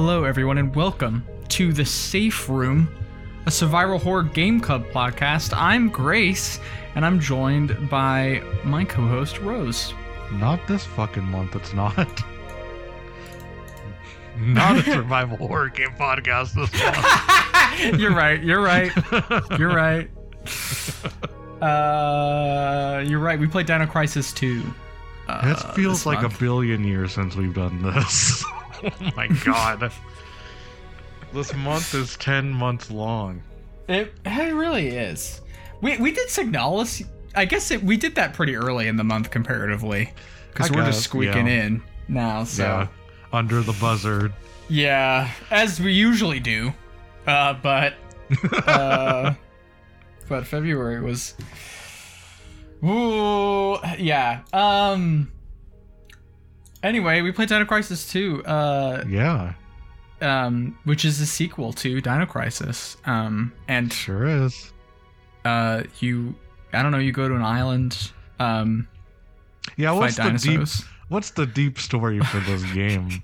Hello, everyone, and welcome to the Safe Room, a survival horror game club podcast. I'm Grace, and I'm joined by my co-host Rose. Not this fucking month, it's not. not a survival horror game podcast this month. you're right. You're right. You're right. Uh, you're right. We played Dino Crisis 2. Uh, it feels like month. a billion years since we've done this. oh my god. this month is 10 months long. It, it really is. We we did Signalis. I guess it, we did that pretty early in the month comparatively, because we're guess, just squeaking yeah. in now. So Yeah. Under the buzzard. yeah, as we usually do. Uh, but uh, but February was. Ooh, yeah. Um. Anyway, we played Dino Crisis 2. Uh, Yeah, um, which is a sequel to Dino Crisis. Um, and sure is. uh, you, I don't know, you go to an island, um, Yeah, what's the deep what's the deep story for this game?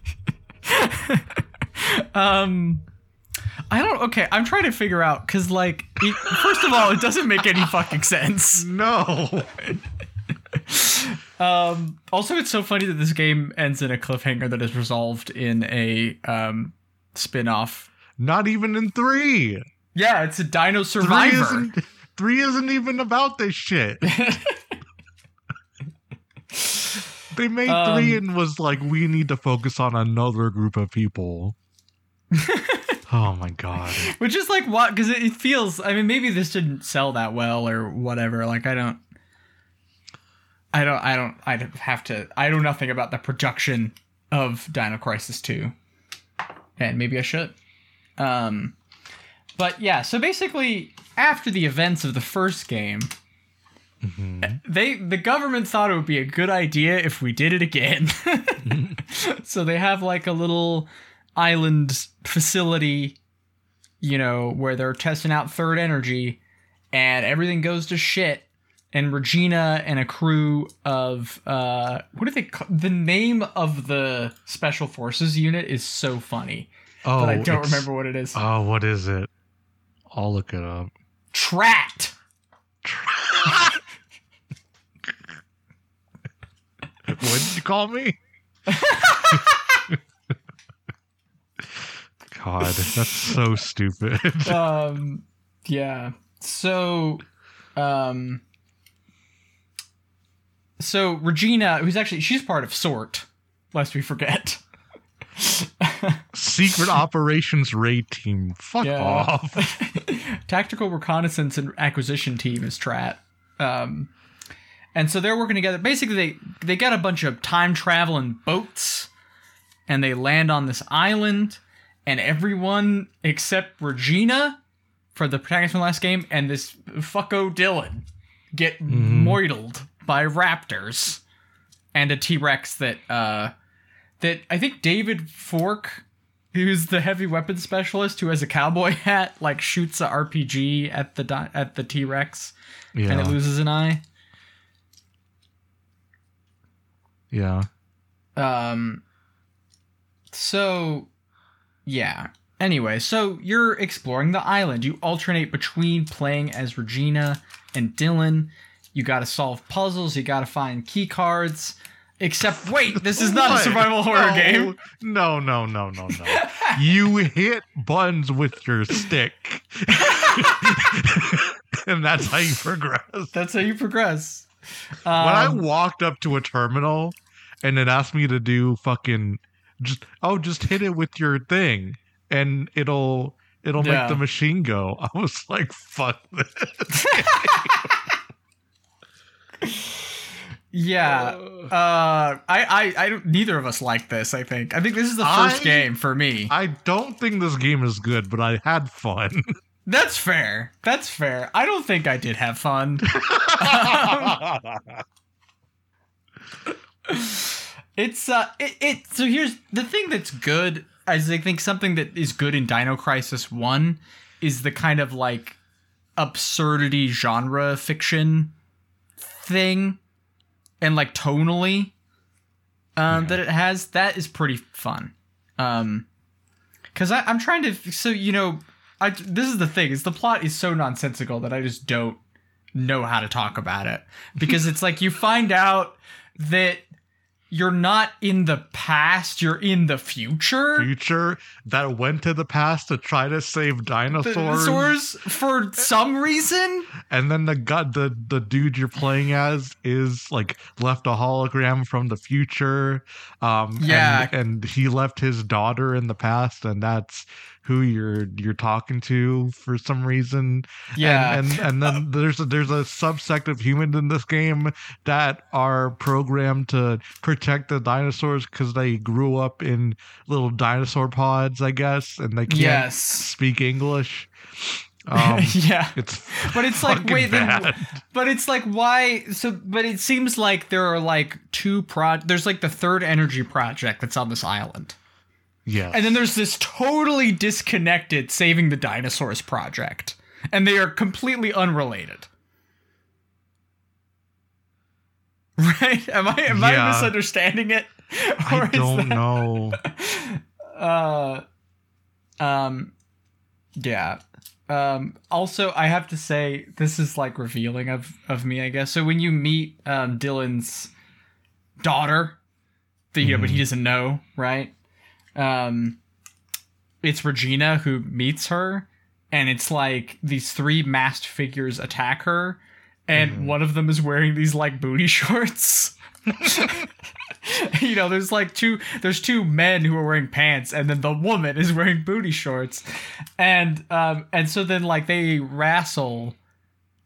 um, I don't. Okay, I'm trying to figure out because, like, it, first of all, it doesn't make any fucking sense. no. Um, also, it's so funny that this game ends in a cliffhanger that is resolved in a um spin-off. Not even in 3. Yeah, it's a Dino Three Survivor. isn't, three isn't even about this shit. they made Um, three and was like, we need to focus on another group of people. oh my god. Which is like what? Because it, it feels. I mean, maybe this didn't sell that well or whatever. Like, I don't. I don't. I don't. I don't have to. I know nothing about the production of Dino Crisis Two, and maybe I should. Um, but yeah. So basically, after the events of the first game, Mhm. they the government thought it would be a good idea if we did it again. so they have like a little island facility, you know, where they're testing out third energy, and everything goes to shit. And Regina and a crew of uh, what do they? Call, the name of the special forces unit is so funny, Oh, but I don't remember what it is. Oh, what is it? I'll look it up. Trat. what did you call me? God, that's so stupid. um yeah so um so regina who's actually she's part of sort lest we forget Secret Operations Raid Team. Fuck Yeah. off. tactical reconnaissance and acquisition team is trat um and so they're working together basically they they got a bunch of time traveling boats and they land on this island and everyone except regina for the protagonist from the last game and this fucko dylan get moidled by raptors and a t-rex that uh that i think david Falk who's the heavy weapons specialist who has a cowboy hat like shoots a rpg at the di- at the t-rex and it loses an eye Yeah. Um. So, yeah. Anyway, so you're exploring the island. You alternate between playing as Regina and Dylan. You got to solve puzzles. You got to find key cards. Except, wait, this is not a survival horror No. game. No, no, no, no, no. you hit buttons with your stick. and that's how you progress. That's how you progress. when I Um, walked up to a terminal and it asked me to do fucking just oh just hit it with your thing and it'll it'll Yeah. make the machine go. I was like fuck this. Yeah. Uh, I, I, I, neither of us like this. I think. I think this is the first I- game for me. I don't think this game is good, but I had fun. That's fair. That's fair. I don't think I did have fun. It's uh it, it so here's the thing that's good As I think something that is good in Dino Crisis 1 is the kind of like absurdity genre fiction thing and like tonally um Yeah. that it has that is pretty fun. Um because I'm trying to. So you know, I this is the thing is the plot is so nonsensical that I just don't know how to talk about it because it's like you find out that you're not in the past, you're in the future. Future that went to the past to try to save dinosaurs. Dinosaurs for some reason. And then the gut the the dude you're playing as is like left a hologram from the future. Um Yeah. and, and he left his daughter in the past and that's who you're you're talking to for some reason. Yeah. And and, and then there's a, there's a subsect of humans in this game that are programmed to protect the dinosaurs because they grew up in little dinosaur pods, I guess, and they can't yes. speak English. Um, yeah. it's But it's like wait, then, but it's like why? So, but it seems like there are like two pro. There's like the third energy project that's on this island, yeah, and then there's this totally disconnected saving the dinosaurs project, and they are completely unrelated. Right? Am I am I misunderstanding it? I don't that- know. uh um yeah um also i have to say this is like revealing of of me i guess so when you meet um dylan's daughter you know but he doesn't know right um it's regina who meets her and it's like these three masked figures attack her and one of them is wearing these like booty shorts. You know there's like two there's two men who are wearing pants and then the woman is wearing booty shorts. And um and so then like they wrestle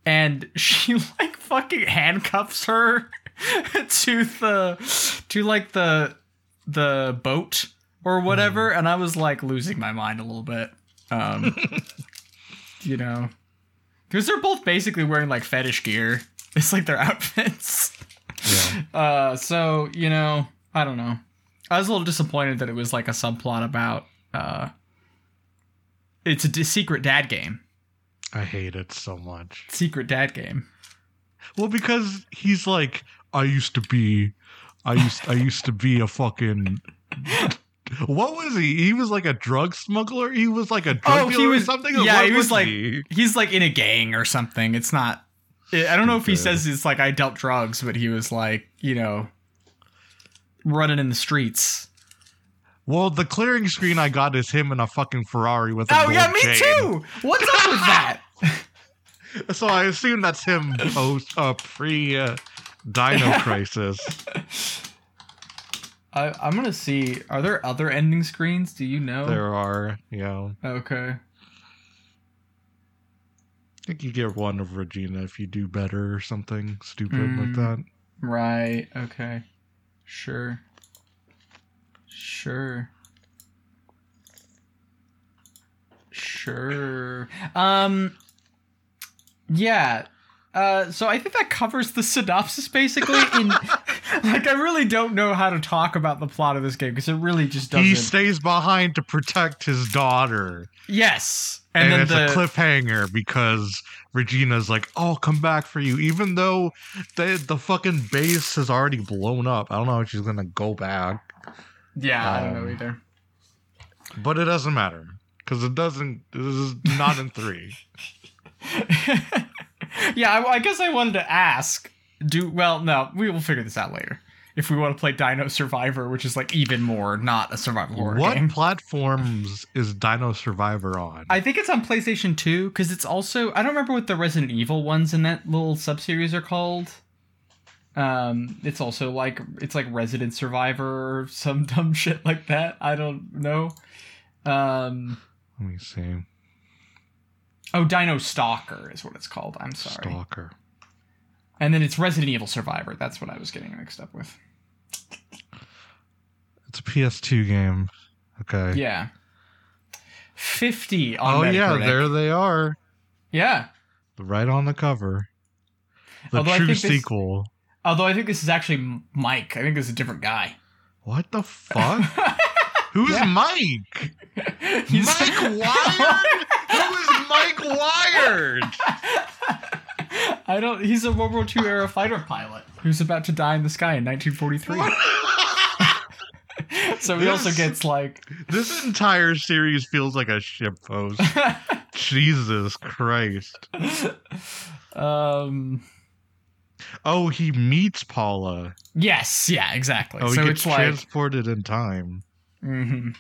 and she like fucking handcuffs her to the to like the the boat or whatever and i was like losing my mind a little bit um you know because they're both basically wearing like fetish gear it's like their outfits Yeah. uh, so you know, I don't know. I was a little disappointed that it was like a subplot about uh, it's a d- secret dad game. I hate it so much. Secret dad game. Well, because he's like, I used to be, I used, I used to be a fucking. What was he? He was like a drug smuggler. He was like a drug Oh, he dealer was- or something. Yeah, what he was like- he? He's like in a gang or something. It's not. I don't know if he says it's like I dealt drugs, but he was like you know running in the streets. Well, the clearing screen I got is him in a fucking Ferrari with a Oh yeah, me chain. too. What's up with that? So I assume that's him post uh, pre uh, Dino Crisis. I, I'm gonna see. Are there other ending screens? Do you know? There are, Yeah. Okay. I think you get one of Regina if you do better or something stupid Mm. like that. Right. Okay. Sure. Sure. Sure. Um yeah. Uh so I think that covers the synopsis basically in like I really don't know how to talk about the plot of this game because it really just doesn't He stays behind to protect his daughter. Yes. And, And, it's then a cliffhanger because Regina's like, "I'll come back for you," even though the the fucking base has already blown up. I don't know if she's gonna go back, Yeah, I don't know um, either. but it doesn't matter because it doesn't. This is not in three. yeah, I, I guess I wanted to ask. Do well? No, we will figure this out later. If we want to play Dino Survivor, which is like even more not a survival horror what game. platforms is Dino Survivor on? I think it's on PlayStation 2 because it's also I don't remember what the Resident Evil ones in that little subseries are called. Um, it's also like it's like Resident Survivor or some dumb shit like that. I don't know. Um, Let me see. oh, Dino Stalker is what it's called. I'm sorry. Stalker. And then it's Resident Evil Survivor. That's what I was getting mixed up with. It's a PS2 game. Okay. Yeah. 50 on oh yeah, there they are, Yeah. right on the cover. The Although true think this- sequel. Although I think this is actually Mike. I think this is a different guy. What the fuck? Who's Yeah. Mike? He's- Mike Wired? Who is Mike Wired? I don't. He's a World War II era fighter pilot who's about to die in the sky in 1943. so he also gets like This entire series feels like a ship post. Jesus Christ. um Oh, he meets Paula. yes, yeah, exactly. Oh, he so gets it's like transported in time. hmm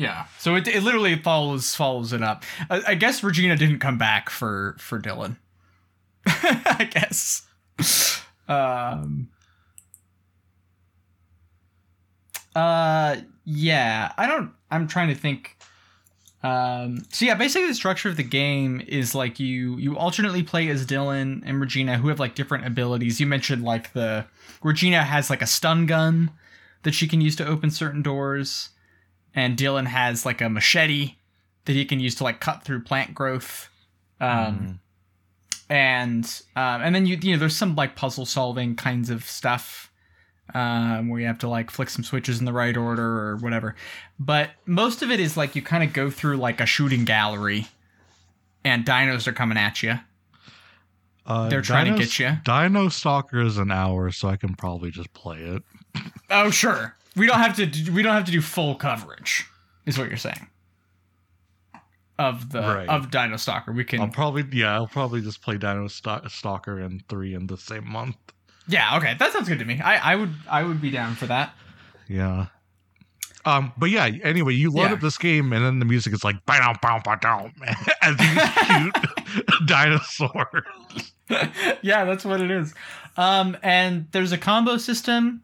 Yeah. So it, it literally follows follows it up. I, I guess Regina didn't come back for for Dylan. I guess. Um. Uh. Yeah. I don't. I'm trying to think. Um. So yeah, basically the structure of the game is like you you alternately play as Dylan and Regina, who have like different abilities. You mentioned like the Regina has like a stun gun that she can use to open certain doors, and Dylan has like a machete that he can use to like cut through plant growth. Um, and um, and then you you know there's some like puzzle solving kinds of stuff um, where you have to like flick some switches in the right order or whatever. But most of it is like you kind of go through like a shooting gallery, and dinos are coming at you. Uh, They're trying to get you. Dino Stalker is an hour, so I can probably just play it. Oh sure, we don't have to do, we don't have to do full coverage, is what you're saying. Of the Right. of Dino Stalker, we can I'll probably yeah, I'll probably just play Dino Stalker and three in the same month. Yeah, okay, that sounds good to me. I, I would I would be down for that. Yeah. Um, but yeah, anyway, you load Yeah. up this game and then the music is like bow bow bow bow as you shoot dinosaur. yeah, that's what it is. Um, and there's a combo system.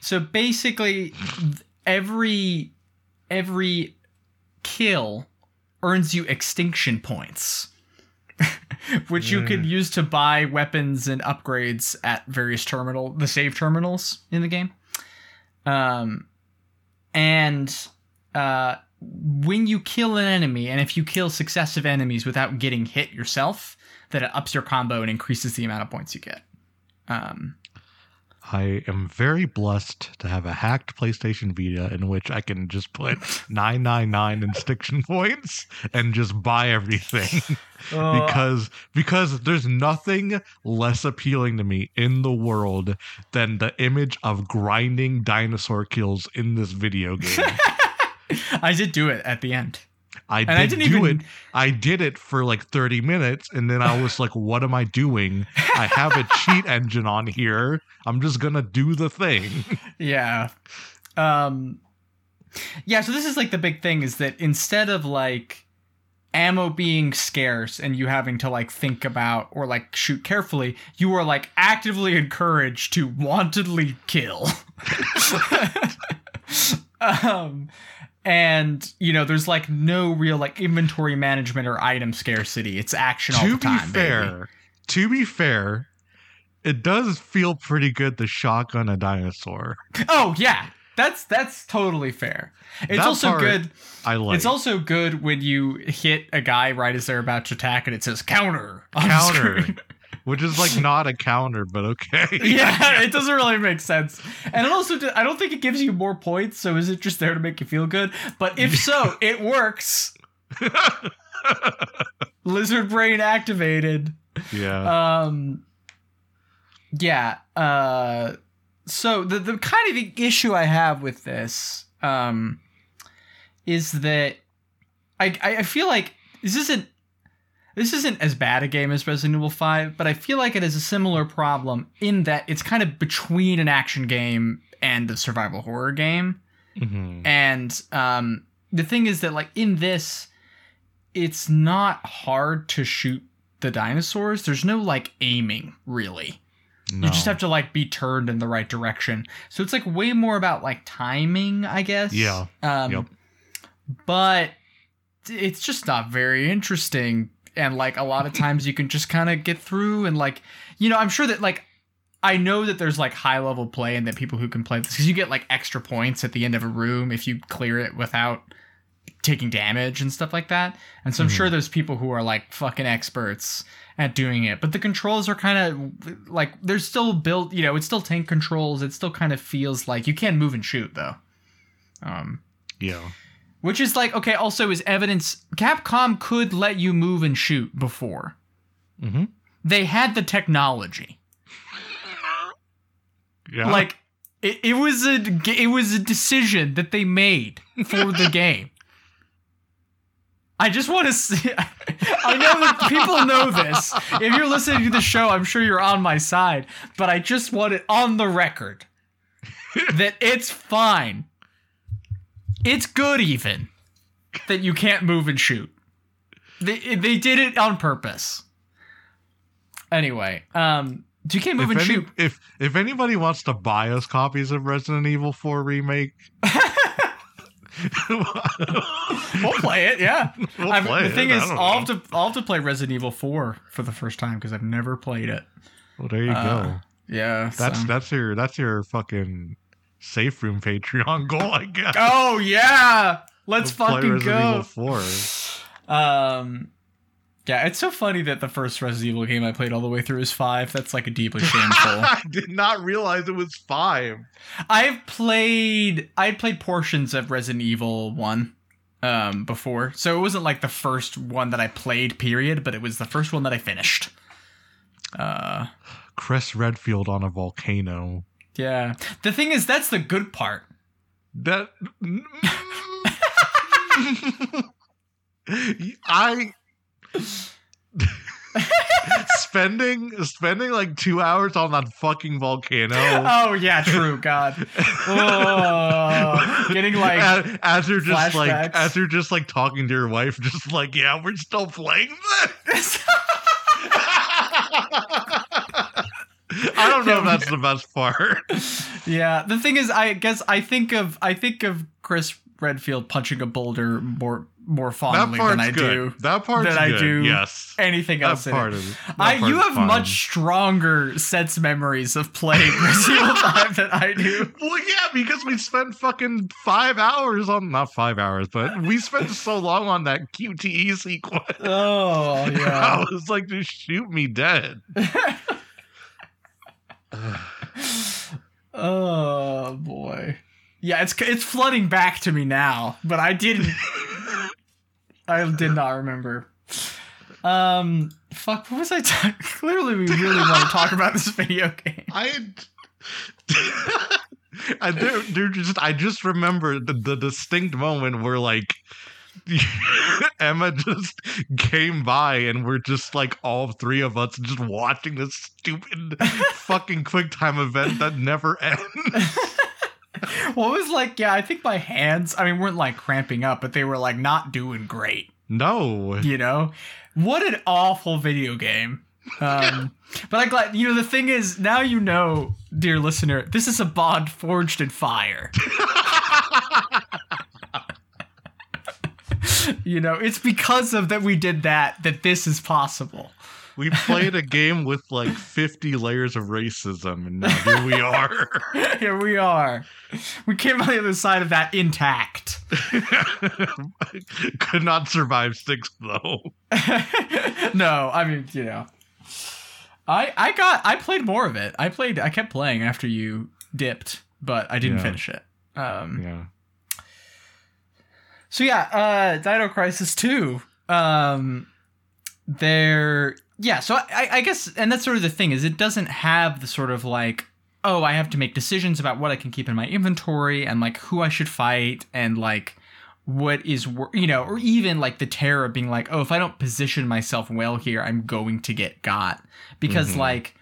So basically, every every kill earns you extinction points, which you can use to buy weapons and upgrades at various terminal the save terminals in the game. Um, and uh, when you kill an enemy, and if you kill successive enemies without getting hit yourself, that it ups your combo and increases the amount of points you get. Um, I am very blessed to have a hacked PlayStation Vita in which I can just put 999 extinction points and just buy everything. Because because there's nothing less appealing to me in the world than the image of grinding dinosaur kills in this video game. I did do it at the end, I and did I didn't do even. it. I did it for like 30 minutes and then I was like, what am I doing? I have a cheat engine on here. I'm just gonna do the thing. Yeah. Um. Yeah. So this is like the big thing is that instead of like ammo being scarce and you having to like think about or like shoot carefully, you are like actively encouraged to wantedly kill. um and you know there's like no real like inventory management or item scarcity it's action all to the time be baby. fair, to be fair, it does feel pretty good to shotgun a dinosaur. oh yeah that's that's totally fair it's That also good I like It's also good when you hit a guy right as they're about to attack and it says counter. Counter. which is like not a counter, but okay. yeah, it doesn't really make sense. And it also, I don't think it gives you more points, so is it just there to make you feel good? But if so, it works. Lizard brain activated. yeah. Um, yeah. Uh, so the the kind of the issue I have with this um, is that I I feel like this isn't this isn't as bad a game as Resident Evil Five, but I feel like it has a similar problem in that it's kind of between an action game and a survival horror game. Mhm. And um, the thing is that, like, in this, it's not hard to shoot the dinosaurs. There's no, like, aiming, really. No. You just have to, like, be turned in the right direction. So it's, like, way more about, like, timing, I guess. Yeah. Um, Yep. But it's just not very interesting. And, like, a lot of times you can just kind of get through and, like, you know, I'm sure that, like, I know that there's like high level play and that people who can play this because you get like extra points at the end of a room if you clear it without taking damage and stuff like that. And so I'm Mhm. sure there's people who are like fucking experts at doing it. But the controls are kind of like they're still built, you know, it's still tank controls. It still kind of feels like you can't move and shoot though. Um yeah. Which is like okay, also is evidence Capcom could let you move and shoot before. hmm They had the technology. Yeah. like It, it was a it was a decision that they made for the game. I just want to see. I know that people know this. If you're listening to the show, I'm sure you're on my side. But I just want it on the record that it's fine. It's good, even that you can't move and shoot. They they did it on purpose. Anyway, um, you can't move If, and any, shoot. if if anybody wants to buy us copies of Resident Evil 4 remake, We'll play it, yeah. We'll I play the it, thing I is, I'll have, to, I'll have to play Resident Evil 4 for the first time because I've never played it. well, there you Uh, go. Yeah. That's so- that's your that's your fucking safe room Patreon goal, I guess. Oh, yeah. Let's Play fucking Resident go. Evil 4. Um, yeah, it's so funny that the first Resident Evil game I played all the way through is 5. That's like a deeply shameful. I did not realize it was five. I've played I had played portions of Resident Evil 1 um before. So it wasn't like the first one that I played period, but it was the first one that I finished. Uh Chris Redfield on a volcano. Yeah. The thing is that's the good part. That I spending spending like two hours on that fucking volcano. Oh yeah, true, god. Oh, getting like as, as you're just flashbacks. like as you're just like talking to your wife, just like yeah, we're still playing this. I don't know if that's the best part. Yeah, the thing is I guess I think of I think of Chris Redfield punching a boulder more more That fondly than I good. do That part than I good. do Yes. anything That else in part it. is. that I, you have fine. much stronger sense memories of playing Resident Evil 5 than I do. Well, yeah, because we spent fucking five hours on not five hours, but we spent so long on that QTE sequence. Oh yeah. I was like, just shoot me dead. oh boy. Yeah, it's it's flooding back to me now, but I didn't. I did not remember. Um, fuck. What was I? talking? Clearly, we really want to talk about this video game. I. I there just I just remember the, the distinct moment where like Emma just came by and we're just like all three of us just watching this stupid fucking QuickTime event that never ends. What was like? Yeah, I think my hands. I mean, weren't like cramping up, but they were like not doing great. No. You know, what an awful video game. Um, but I'm glad. You know, the thing is, now you know, dear listener, this is a bond forged in fire. You know, it's because of that we did that that this is possible. We played a game with like 50 layers of racism, and now here we are. Here we are. We came on the other side of that intact. Could not survive six though. no, I mean, you know. I I got I played more of it. I played I kept playing after you dipped, but I didn't Yeah. finish it. Um Yeah. So yeah, uh Dino Crisis 2. Um there yeah, so I, I guess and that's sort of the thing is it doesn't have the sort of like oh, I have to make decisions about what I can keep in my inventory and like who I should fight and like what is you know or even like the terror of being like oh if i don't position myself well here i'm going to get got because Mhm. like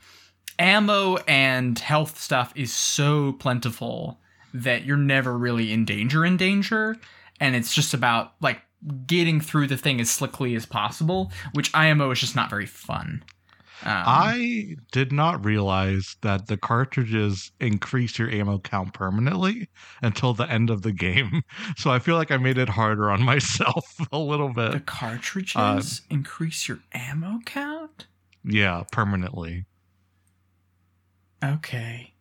ammo and health stuff is so plentiful that you're never really in danger in danger and it's just about like getting through the thing as slickly as possible which imo is just not very fun um, I did not realize that the cartridges increase your ammo count permanently until the end of the game. So I feel like I made it harder on myself a little bit. the cartridges increase your ammo count Yeah, permanently. okay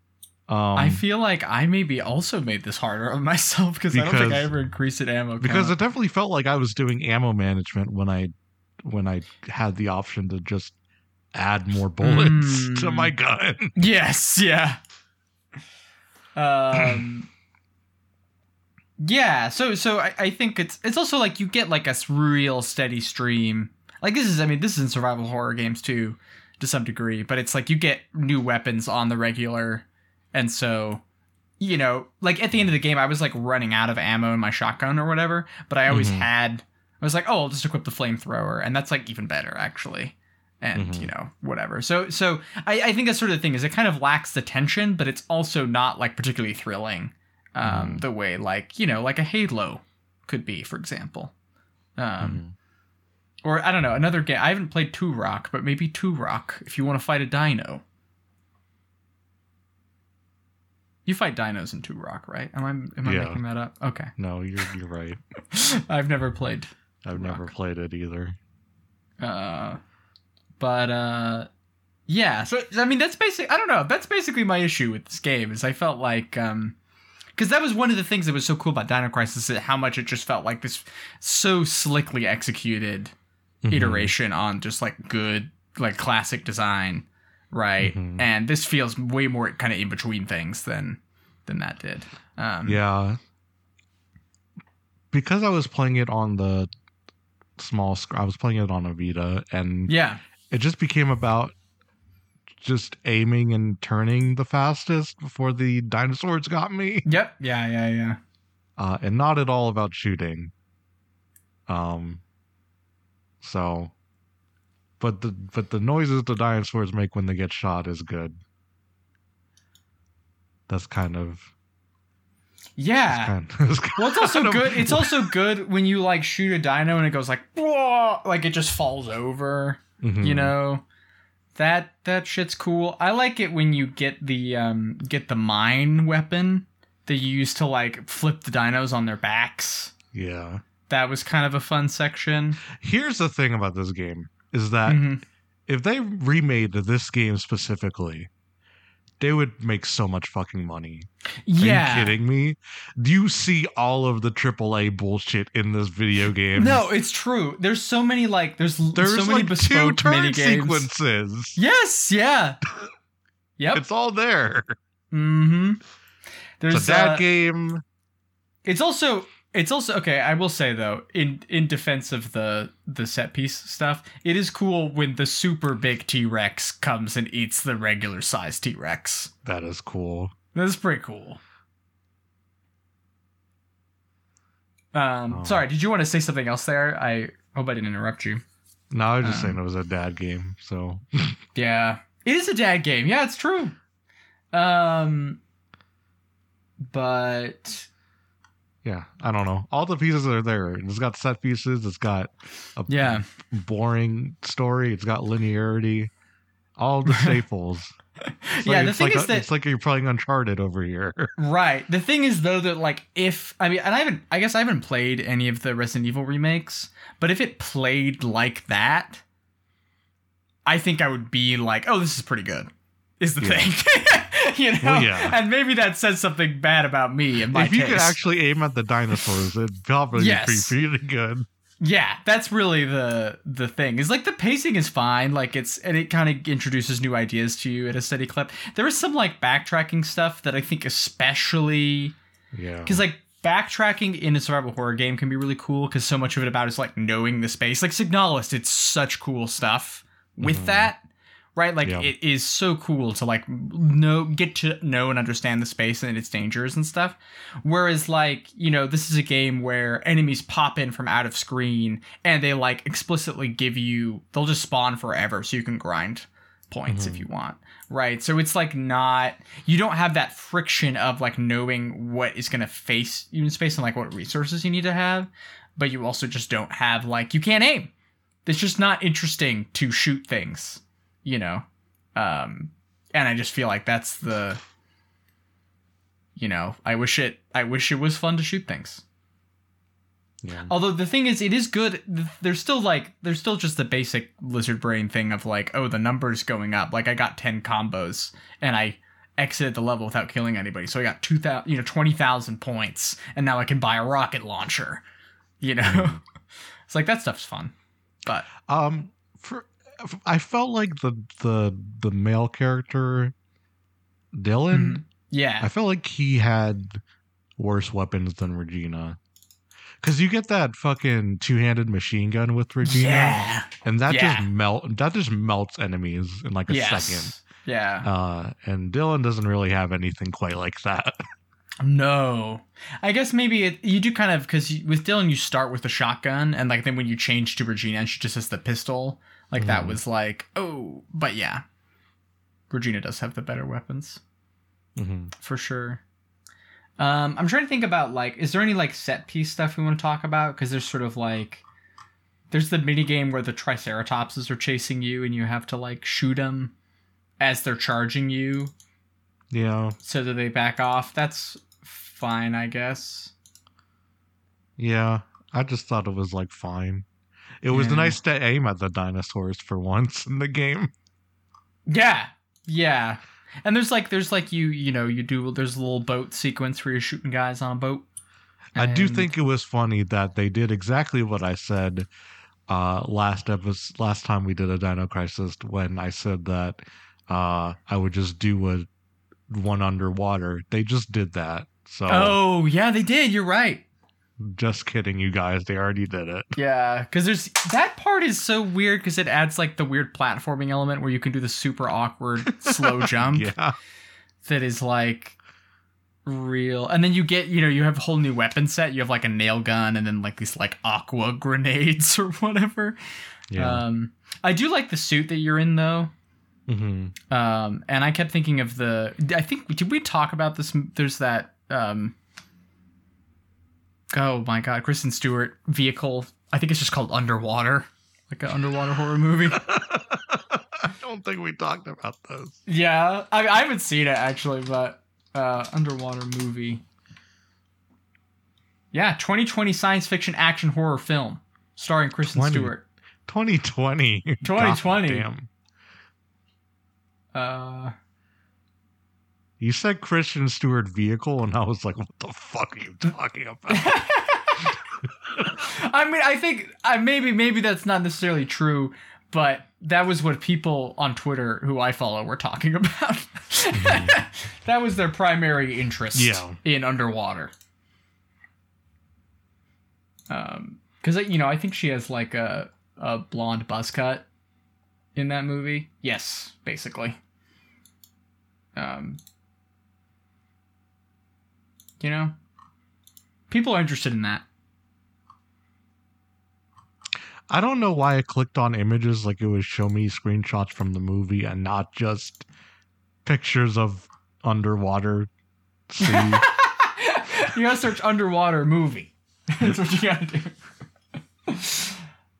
Um, I feel like I maybe also made this harder on myself because I don't think I ever increased it ammo count. because it definitely felt like I was doing ammo management when I when I had the option to just add more bullets to Mm. my gun. yes, yeah. Um. yeah, so so I, I think it's it's also like you get like a real steady stream. Like this is I mean this is in survival horror games too, to some degree, but it's like you get new weapons on the regular, and so you know, like at the end of the game, I was like running out of ammo in my shotgun or whatever, but I always Mhm. had. I was like, oh, I'll just equip the flamethrower, and that's like even better actually. And Mhm. you know, whatever. So, so I, I think that's sort of the thing is it kind of lacks the tension, but it's also not like particularly thrilling, um, Mhm. the way like you know, like a Halo could be, for example. Um, Mhm. or I don't know, another game. I haven't played Turok, but maybe Turok if you want to fight a dino. You fight dinos in Turok, right? Am I am I Yeah. making that up? Okay. No, you're you're right. I've never played. I've never played it either. Uh but uh yeah, so I mean that's basic I don't know. That's basically my issue with this game is I felt like um because that was one of the things that was so cool about Dino Crisis is how much it just felt like this so slickly executed Mhm. iteration on just like good like classic design right Mhm. and this feels way more kind of in between things than than that did um Yeah. Because I was playing it on the small screen, I was playing it on a Vita, and yeah it just became about just aiming and turning the fastest before the dinosaurs got me, yep yeah yeah yeah uh, and not at all about shooting. Um. So, but the but the noises the dinosaurs make when they get shot is good. That's kind of yeah kind of, well it's also of- good it's also good when you like shoot a dino and it goes like "Whoa," like it just falls over Mhm. you know that that shit's cool i like it when you get the um get the mine weapon that you use to like flip the dinos on their backs Yeah. that was kind of a fun section Here's the thing about this game is that Mhm. if they remade this game specifically, they would make so much fucking money. Are yeah you kidding me? Do you see all of the AAA bullshit in this video game? no it's true there's so many like there's, There's so many like two bespoke turn sequences. yes yeah yep It's all there. mm-hmm there's It's a dad uh, game. It's also it's also okay. I will say though, in in defense of the the set piece stuff, it is cool when the super big T Rex comes and eats the regular size T Rex. That is cool. That's pretty cool. Um, Oh. sorry, did you want to say something else there? I hope I didn't interrupt you. No, I was just Um, saying it was a dad game. So Yeah, it is a dad game. Yeah, it's true. Um, but yeah, I don't know. All the pieces are there. It's got set pieces. It's got a yeah, boring story. It's got linearity. All the staples. It's yeah. like- The thing like is a- that it's like you're playing Uncharted over here. Right. The thing is though that like if I mean and I haven't I guess I haven't played any of the Resident Evil remakes, but if it played like that, I think I would be like, "Oh, this is pretty good." Is the Yeah. thing. you know? Well, yeah. And maybe that says something bad about me and my if you taste. could actually aim at the dinosaurs, it'd probably Yes. be pretty good. Yeah, that's really the the thing. Is like the pacing is fine, like it's and it kind of introduces new ideas to you at a steady clip. There is some like backtracking stuff that I think especially Yeah. because like backtracking in a survival horror game can be really cool because so much of it about is like knowing the space like signalist it's such cool stuff with Mhm. that right? Like Yeah. it is so cool to like know get to know and understand the space and its dangers and stuff. Whereas like you know this is a game where enemies pop in from out of screen and they like explicitly give you they'll just spawn forever so you can grind points if Mhm. you want right? So it's like not you don't have that friction of like knowing what is going to face you in space and like what resources you need to have but you also just don't have like you can't aim. It's just not interesting to shoot things you know um and i just feel like that's the you know i wish it i wish it was fun to shoot things yeah. Although the thing is, it is good. There's still like there's still just the basic lizard brain thing of like, oh, the numbers going up. Like I got ten combos and I exited the level without killing anybody, so I got two thousand, you know, twenty thousand points, and now I can buy a rocket launcher. You know, it's like that stuff's fun. But Um, for I felt like the the the male character, Dylan. Mhm. yeah, I felt like he had worse weapons than Regina. Cause you get that fucking two-handed machine gun with Regina, yeah, and that Yeah. just melt that just melts enemies in like a yes, second. yeah. Uh, and Dylan doesn't really have anything quite like that. No, I guess maybe it, you do kind of because with Dylan you start with the shotgun, and like then when you change to Regina, she just has the pistol. Like that Mhm. was like oh, but yeah, Regina does have the better weapons hmm for sure. Um, I'm trying to think about like, is there any like set piece stuff we want to talk about? Because there's sort of like, there's the mini game where the Triceratopses are chasing you, and you have to like shoot them as they're charging you Yeah, so that they back off. That's fine, I guess. yeah. I just thought it was like fine. It was Yeah. nice to aim at the dinosaurs for once in the game. Yeah, yeah. And there's like, there's like you, you know, you do. There's a little boat sequence where you're shooting guys on a boat. I do think it was funny that they did exactly what I said uh, last episode, last time we did a Dino Crisis when I said that uh, I would just do a one underwater. They just did that. So Oh yeah, they did. You're right. Just kidding, you guys. They already did it. Yeah, because there's that part is so weird because it adds like the weird platforming element where you can do the super awkward slow jump Yeah, that is like real, and then you get you know you have a whole new weapon set. You have like a nail gun and then like these like aqua grenades or whatever. yeah. Um, I do like the suit that you're in though. hmm Um, and I kept thinking of the. I think did we talk about this? There's that. Um, oh my god, Kristen Stewart vehicle. I think it's just called Underwater, like an underwater horror movie. I don't think we talked about those. yeah, I, I haven't seen it actually, but uh, underwater movie. Yeah, 2020 science fiction action horror film starring Kristen 20. Stewart. 2020. 2020. Damn. Uh, You said Christian Stewart vehicle, and I was like, "What the fuck are you talking about?" I mean, I think I maybe maybe that's not necessarily true, but that was what people on Twitter who I follow were talking about. that was their primary interest Yeah. in underwater. Um, because you know, I think she has like a a blonde buzz cut in that movie. Yes, basically. Um, you know, people are interested in that. I don't know why I clicked on images like it would show me screenshots from the movie and not just pictures of underwater sea. you gotta search underwater movie. That's what you gotta do.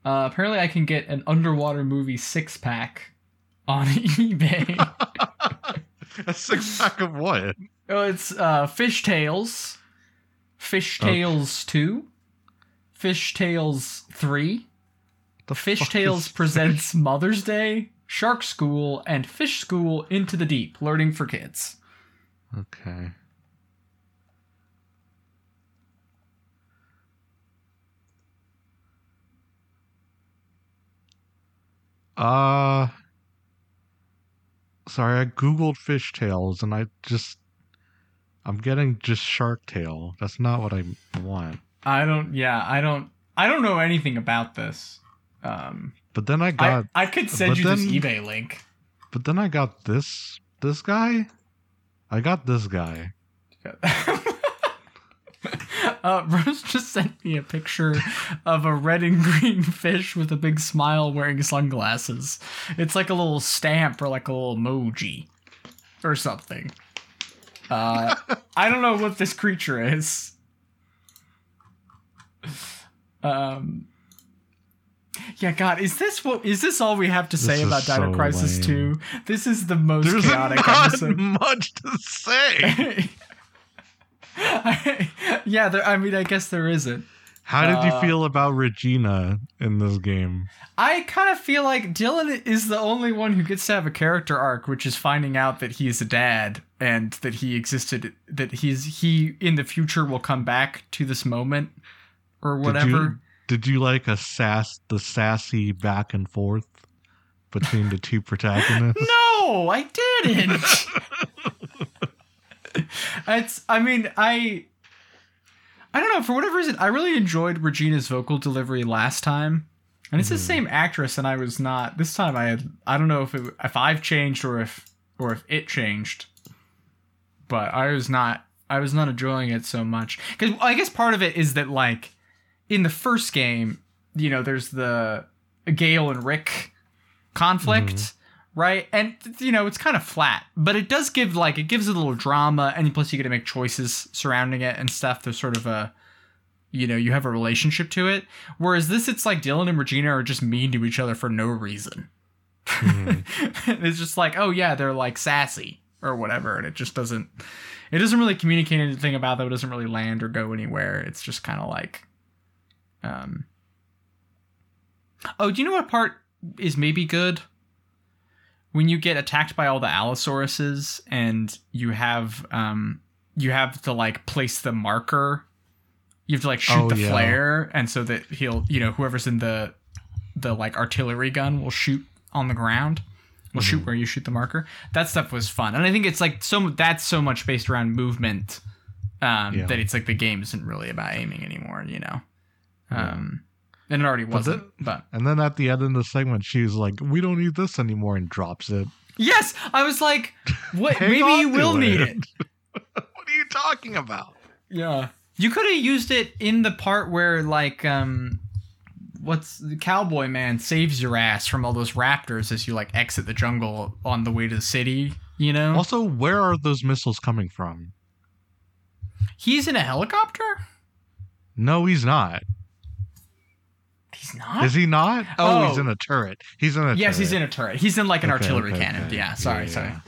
Uh, apparently, I can get an underwater movie six pack on eBay. A six pack of what? Oh, it's uh, Fish Tales, Fish Okay. Tales Two, Fish Tales Three, The Fish Tales presents Mother's Day, Shark School, and Fish School Into the Deep, learning for kids. Okay. Uh sorry, I googled fishtails and I just I'm getting just Shark Tale. That's not what I want. I don't. Yeah, I don't. I don't know anything about this. Um, But then I got I, I could send you this then- eBay link. but then I got this this guy. I got this guy. uh, Rose just sent me a picture of a red and green fish with a big smile wearing sunglasses. It's like a little stamp or like a little emoji or something. Uh, I don't know what this creature is. Um. Yeah, God, is this what is this all we have to say This about Dino so Crisis. 2? This is the most There's chaotic not episode. much to say. yeah, there, I mean, I guess there isn't. How did you Uh, feel about Regina in this game? I kind of feel like Dylan is the only one who gets to have a character arc, which is finding out that he is a dad and that he existed, that he's he in the future will come back to this moment or Did whatever. you, did you like a sass the sassy back and forth between the two protagonists? No, I didn't. it's. I mean, I. I don't know. For whatever reason, I really enjoyed Regina's vocal delivery last time, and it's the Mhm. same actress, and I was not this time. I had. I don't know if it, if I've changed or if or if it changed, but I was not. I was not enjoying it so much because I guess part of it is that like in the first game, you know, there's the Gail and Rick conflict, right? And you know, it's kind of flat, but it does give like it gives a little drama, and plus you get to make choices surrounding it and stuff. There's sort of a you know, you have a relationship to it. Whereas this, it's like Dylan and Regina are just mean to each other for no reason. it's just like, oh yeah, they're like sassy or whatever, and it just doesn't. It doesn't really communicate anything about them. It doesn't really land or go anywhere. It's just kind of like, um. Oh, do you know what part is maybe good? When you get attacked by all the Allosauruses and you have um you have to like place the marker. You have to like shoot Oh, the yeah. flare, and so that he'll you know whoever's in the the like artillery gun will shoot on the ground. Will Mm-hmm. shoot where you shoot the marker. That stuff was fun, and I think it's like so that's so much based around movement um, Yeah. that it's like the game isn't really about aiming anymore. You know, um, and it already wasn't. but And then at the end of the segment, she's like, "We don't need this anymore," and drops it. yes, I was like, what? Maybe on you to will it. need it. what are you talking about? Yeah. You could have used it in the part where like um what's the cowboy man saves your ass from all those raptors as you like exit the jungle on the way to the city, you know? Also, where are those missiles coming from? He's in a helicopter? No, he's not. He's not? Is he not? Oh, he's Oh. in a turret. He's in a yes, he's in a turret. He's in like an Okay, artillery okay, cannon. okay. Yeah, sorry, Yeah, sorry. yeah.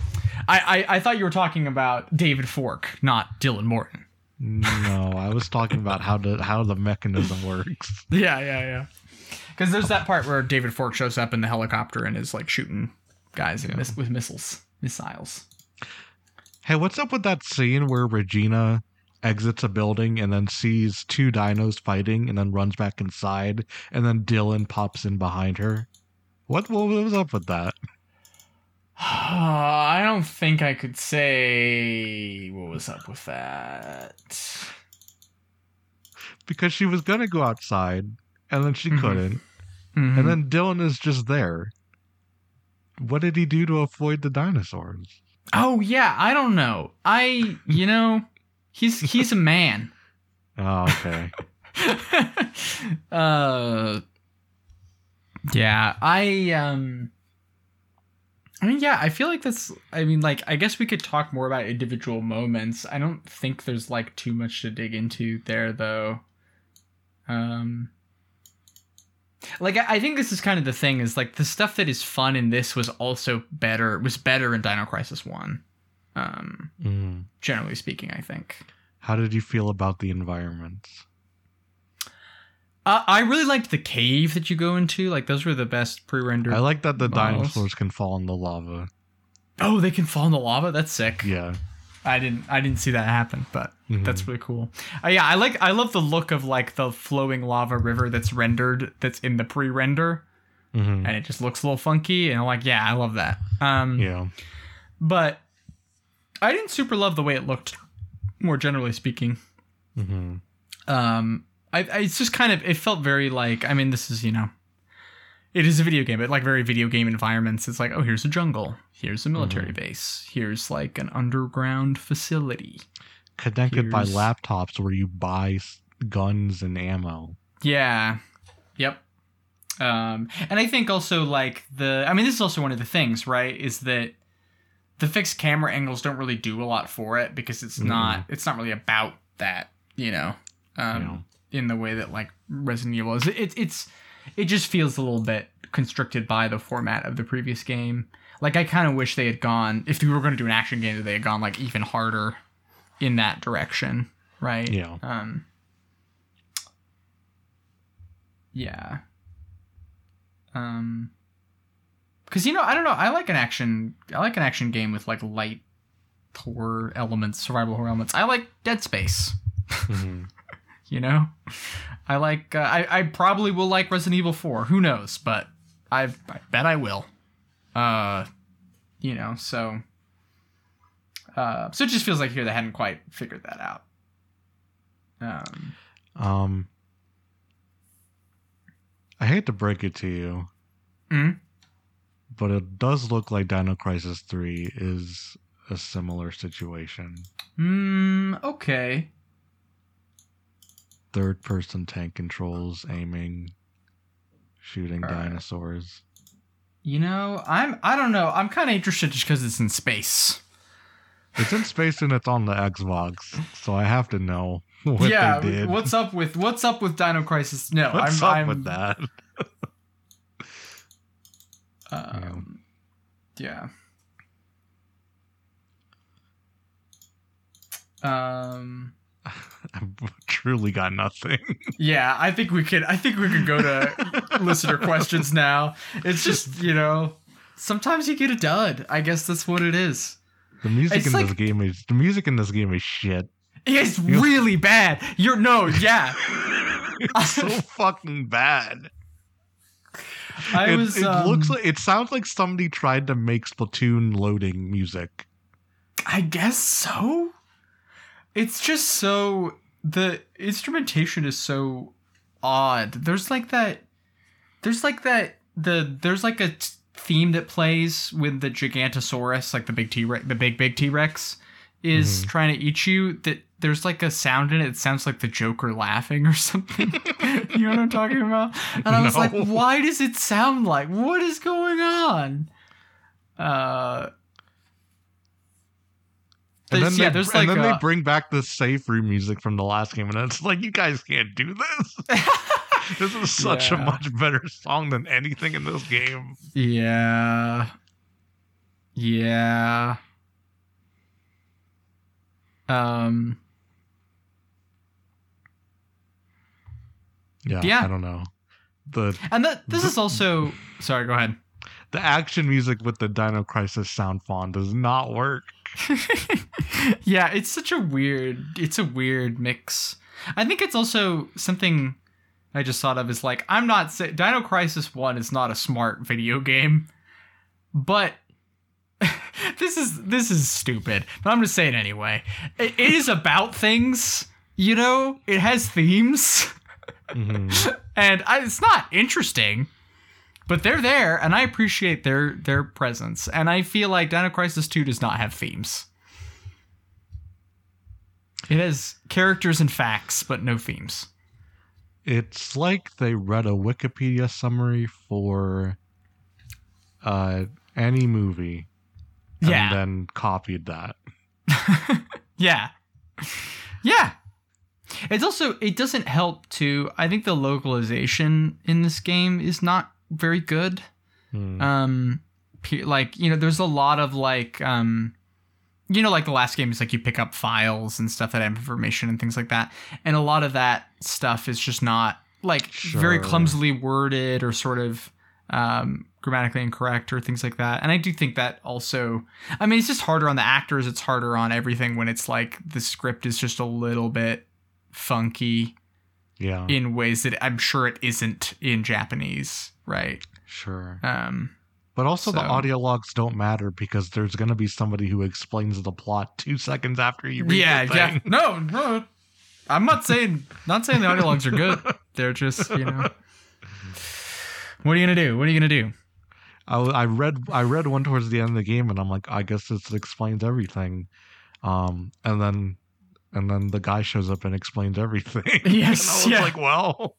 I, I I thought you were talking about David Falk, not Dylan Morton. No, I was talking about how the how the mechanism works. Yeah, yeah, yeah. Because there's that part where David Falk shows up in the helicopter and is like shooting guys mis- with missiles, missiles. Hey, what's up with that scene where Regina exits a building and then sees two dinos fighting and then runs back inside and then Dylan pops in behind her? What what was up with that? I don't think I could say what was up with that. Because she was gonna go outside and then she Mhm. couldn't. Mhm. And then Dylan is just there. What did he do to avoid the dinosaurs? oh yeah, I don't know. I you know he's he's a man. Oh, okay. uh, yeah, I um. I mean, yeah, I feel like that's. I mean, like, I guess we could talk more about individual moments. I don't think there's like too much to dig into there, though. Um, like, I, I think this is kind of the thing is like the stuff that is fun in this was also better was better in Dino Crisis One. Um, Mm. generally speaking, I think. How did you feel about the environments? Uh, I really liked the cave that you go into. Like, those were the best pre-rendered. I like that the models. dinosaurs can fall in the lava. Oh, they can fall in the lava. That's sick. Yeah. I didn't. I didn't see that happen, but Mhm. that's really cool. Uh, yeah, I like. I love the look of like the flowing lava river that's rendered. That's in the pre-render, Mhm. and it just looks a little funky. And I'm like, yeah, I love that. Um, Yeah. but I didn't super love the way it looked. More generally speaking, hmm um, I, I it's just kind of. It felt very like. I mean, this is you know. It is a video game, but like very video game environments. It's like, oh, here's a jungle. Here's a military base. Here's like an underground facility. Connected by laptops where you buy guns and ammo. Yeah. Yep. Um, and I think also like the I mean this is also one of the things, right, is that the fixed camera angles don't really do a lot for it because it's not it's not really about that, you know. Um in the way that like Resident Evil is. It, it's it just feels a little bit constricted by the format of the previous game. Like I kind of wish they had gone if we were going to do an action game that they had gone like even harder in that direction, right? Yeah. Um. Yeah. Um. Because you know, I don't know. I like an action. I like an action game with like light horror elements, survival horror elements. I like Dead Space. Mhm. You know, I like. Uh, I I probably will like Resident Evil Four. Who knows? But I I bet I will. Uh, you know. So. Uh, so it just feels like here they hadn't quite figured that out. Um. Um, I hate to break it to you, mhm. But it does look like Dino Crisis 3 is a similar situation. Hmm. Okay. Third person tank controls, aiming, shooting All right. dinosaurs. You know, I'm. I don't know. I'm kind of interested just because it's in space. It's in space and it's on the Xbox, so I have to know what yeah. they did. What's up with What's up with Dino Crisis? No, What's I'm. up I'm, with that? Um, yeah. Um. I've truly got nothing. Yeah, I think we could. I think we could go to listener questions now. It's just you know, sometimes you get a dud. I guess that's what it is. The music It's in like- this game is the music in this game is shit. It's really bad. You're no, yeah. it's so fucking bad. I it was. it um, looks like it sounds like somebody tried to make Splatoon loading music. I guess so. It's just so the instrumentation is so odd. There's like that. There's like that. The there's like a t- theme that plays when the Gigantosaurus, like the big T Rex, the big big T Rex, is Mhm. trying to eat you. That there's like a sound in it. It sounds like the Joker laughing or something. you know what I'm talking about? And I was like, why does it sound like? What is going on? Uh. And then, yeah, they, there's and like then a- they bring back the safe room music from the last game, and it's like you guys can't do this. this is such a much better song than anything in this game. Yeah. Yeah. Um Yeah, Yeah. I don't know. The and that this is also sorry, go ahead. the action music with the Dino Crisis sound font does not work. yeah, it's such a weird it's a weird mix. I think it's also something I just thought of is like I'm not say Dino Crisis 1 is not a smart video game, but this is this is stupid, but I'm gonna say it anyway. It, it is about things, you know. It has themes, Mhm. and I, it's not interesting, but they're there, and I appreciate their their presence. And I feel like Dino Crisis 2 does not have themes. It has characters and facts, but no themes. It's like they read a Wikipedia summary for uh, any movie Yeah. and then copied that. Yeah. Yeah. It's also it doesn't help to I think the localization in this game is not very good. Hmm. Um like, you know, there's a lot of like um you know like the last game is like you pick up files and stuff that have information and things like that. And a lot of that stuff is just not like very clumsily worded or sort of um grammatically incorrect or things like that. And I do think that also I mean it's just harder on the actors, it's harder on everything when it's like the script is just a little bit funky yeah, in ways that I'm sure it isn't in Japanese, right? sure. Um But also, the audio logs don't matter because there's going to be somebody who explains the plot two seconds after you read yeah, yeah. No, no. I'm not saying not saying the audio logs are good. They're just, you know. What are you gonna do? What are you gonna do? I, I read I read one towards the end of the game, and I'm like, I guess this explains everything. Um, and then and then the guy shows up and explains everything. Yes, and I was yeah. like, well,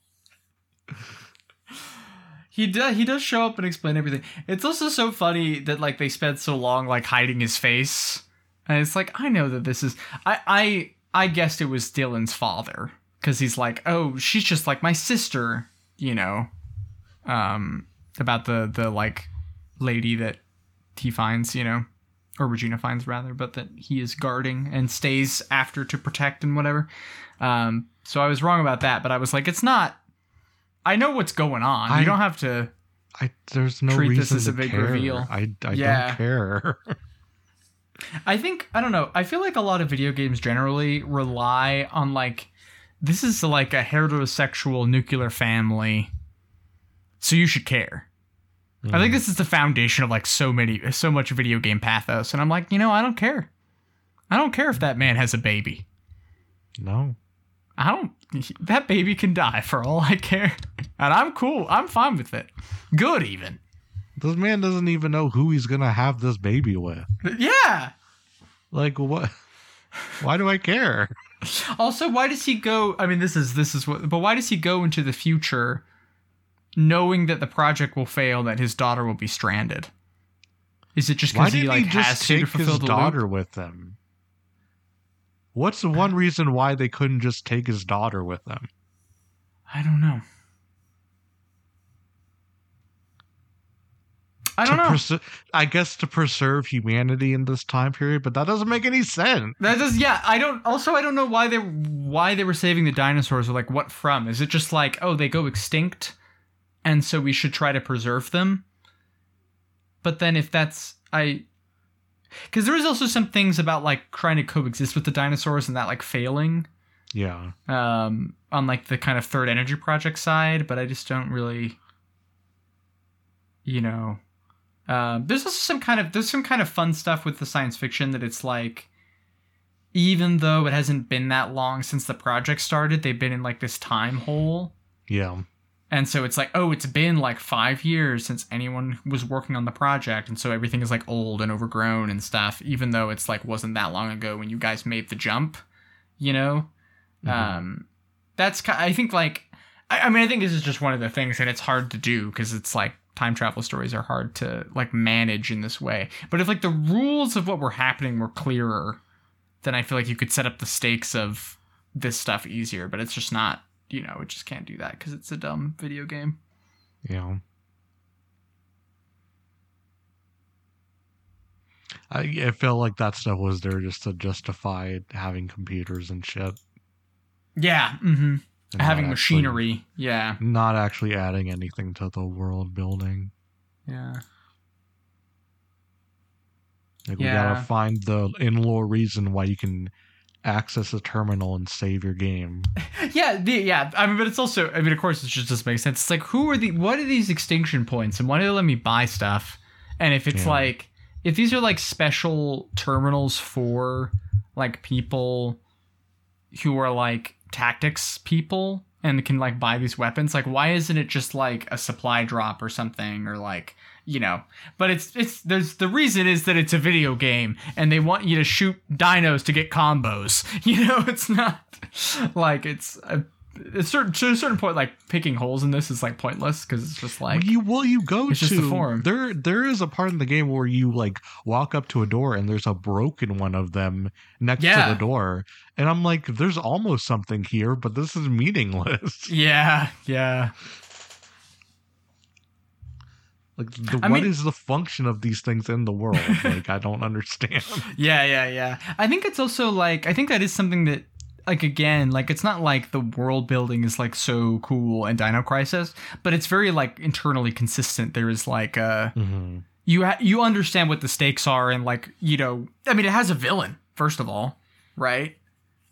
He does. He does show up and explain everything. It's also so funny that like they spent so long like hiding his face, and it's like I know that this is. I I I guessed it was Dylan's father because he's like, oh, she's just like my sister, you know, um, about the the like lady that he finds, you know, or Regina finds rather, but that he is guarding and stays after to protect and whatever. Um, so I was wrong about that, but I was like, it's not. I know what's going on. I- you don't have to. I there's no Treat reason this as a big care. reveal. I I Yeah. don't care. I think I don't know. I feel like a lot of video games generally rely on like this is like a heterosexual nuclear family, so you should care. I think mm. this is the foundation of like so many, so much video game pathos, and I'm like, you know, I don't care. I don't care if that man has a baby. no. I don't. That baby can die for all I care, and I'm cool. I'm fine with it. Good even. This man doesn't even know who he's gonna have this baby with. Yeah. Like what? Why do I care? Also, why does he go? I mean, this is this is what, but why does he go into the future, knowing that the project will fail, that his daughter will be stranded? Is it just because he like he has just to to fulfill his the daughter loop? with him? What's the one reason why they couldn't just take his daughter with them? I don't know. I don't know. I guess to preserve humanity in this time period, but that doesn't make any sense. That does, yeah. I don't. Also, I don't know why they why they were saving the dinosaurs or like what from. Is it just like oh they go extinct, and so we should try to preserve them? But then if that's I, because there is also some things about like trying to coexist with the dinosaurs and that like failing, Yeah. um, on like the kind of third energy project side. But I just don't really, you know. Um, there's also some kind of there's some kind of fun stuff with the science fiction that it's like even though it hasn't been that long since the project started they've been in like this time hole Yeah. And so it's like oh it's been like five years since anyone was working on the project and so everything is like old and overgrown and stuff even though it's like wasn't that long ago when you guys made the jump you know Mhm. um that's i think like I, I mean i think this is just one of the things and it's hard to do because it's like time travel stories are hard to like manage in this way but if like the rules of what were happening were clearer then i feel like you could set up the stakes of this stuff easier but it's just not you know it just can't do that because it's a dumb video game Yeah. I, I felt like that stuff was there just to justify having computers and shit. yeah mm-hmm. and having not actually- machinery yeah not actually adding anything to the world building. yeah Like we Yeah. gotta find the in law reason why you can access a terminal and save your game. yeah the, yeah i mean but it's also i mean of course it just doesn't make sense it's like who are the what are these extinction points and why do they let me buy stuff and if it's Yeah. like if these are like special terminals for like people who are like tactics people and can like buy these weapons like why isn't it just like a supply drop or something or like you know but it's it's there's the reason is that it's a video game and they want you to shoot dinos to get combos you know it's not like it's a, a certain to a certain point like picking holes in this is like pointless because it's just like Well, you will you go it's to just the form. there there is a part in the game where you like walk up to a door and there's a broken one of them next Yeah. to the door and i'm like there's almost something here but this is meaningless yeah yeah like the, I what is mean- the function of these things in the world like i don't understand Yeah, yeah, yeah. I think it's also like I think that is something that like again, like it's not like the world building is like so cool in Dino Crisis, but it's very like internally consistent. There is like uh Mhm. you ha- you understand what the stakes are and like, you know, I mean it has a villain first of all, right?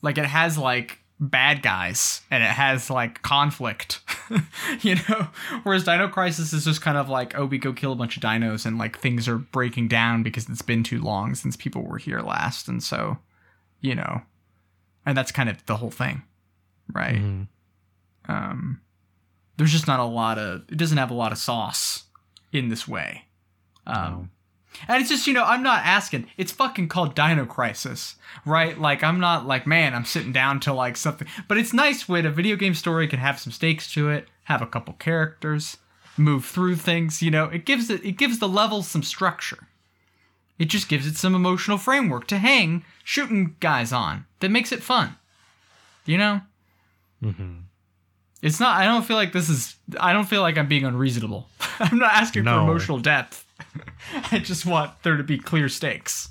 Like it has like bad guys and it has like conflict, you know? Whereas Dino Crisis is just kind of like, oh, we go kill a bunch of dinos and like things are breaking down because it's been too long since people were here last. And so, you know, and that's kind of the whole thing, right? Mhm. Um, there's just not a lot of, it doesn't have a lot of sauce in this way. Um. And it's just, you know, I'm not asking. It's fucking called Dino Crisis, right? Like, I'm not like, man, I'm sitting down to like something. But it's nice when a video game story can have some stakes to it, have a couple characters, move through things. You know, it gives it it gives the levels some structure. It just gives it some emotional framework to hang shooting guys on that makes it fun. You know, Mhm. it's not. I don't feel like this is. I don't feel like I'm being unreasonable. I'm not asking for emotional depth. I just want there to be clear stakes.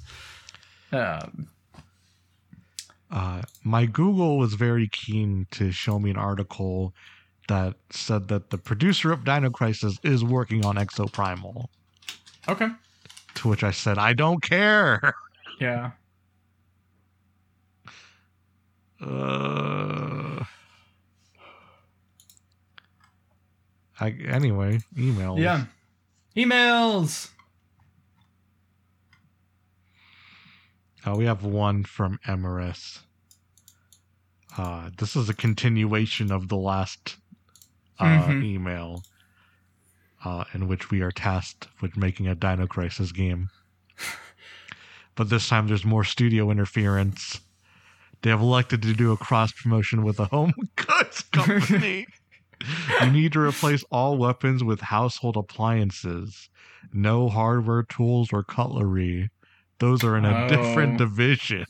Um, Uh, my Google was very keen to show me an article that said that the producer of Dino Crisis is working on Exoprimal. okay. To which I said, I don't care. Yeah. Uh, I, anyway, email. Yeah. Emails. Uh, we have one from Emerus. Uh, this is a continuation of the last uh, Mhm. email, uh, in which we are tasked with making a Dino Crisis game. but this time there's more studio interference, They have elected to do a cross promotion with a home goods company. you need to replace all weapons with household appliances. No hardware tools or cutlery. Those are in a Oh. different division.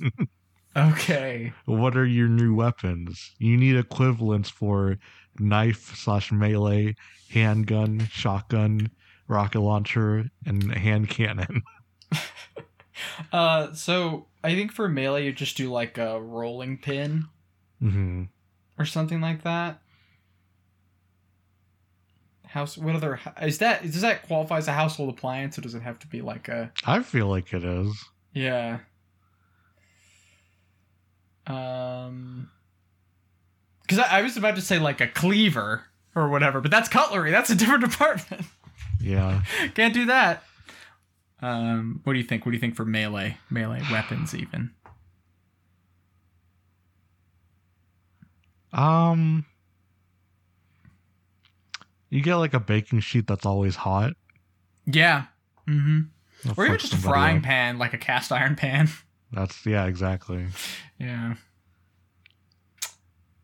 Okay. what are your new weapons? You need equivalents for knife slash melee, handgun, shotgun, rocket launcher, and hand cannon. Uh, so I think for melee, you just do like a rolling pin hmm or something like that. House. What other is that? Does that qualify as a household appliance, or does it have to be like a? I feel like it is. Yeah. Um. Because I, I was about to say like a cleaver or whatever, but that's cutlery. That's a different department. Yeah. Can't do that. Um. What do you think? What do you think for melee? Melee weapons, even. Um, you get like a baking sheet that's always hot. Yeah. Mm-hmm. Or even just a frying up. pan, like a cast iron pan. That's yeah, exactly. yeah.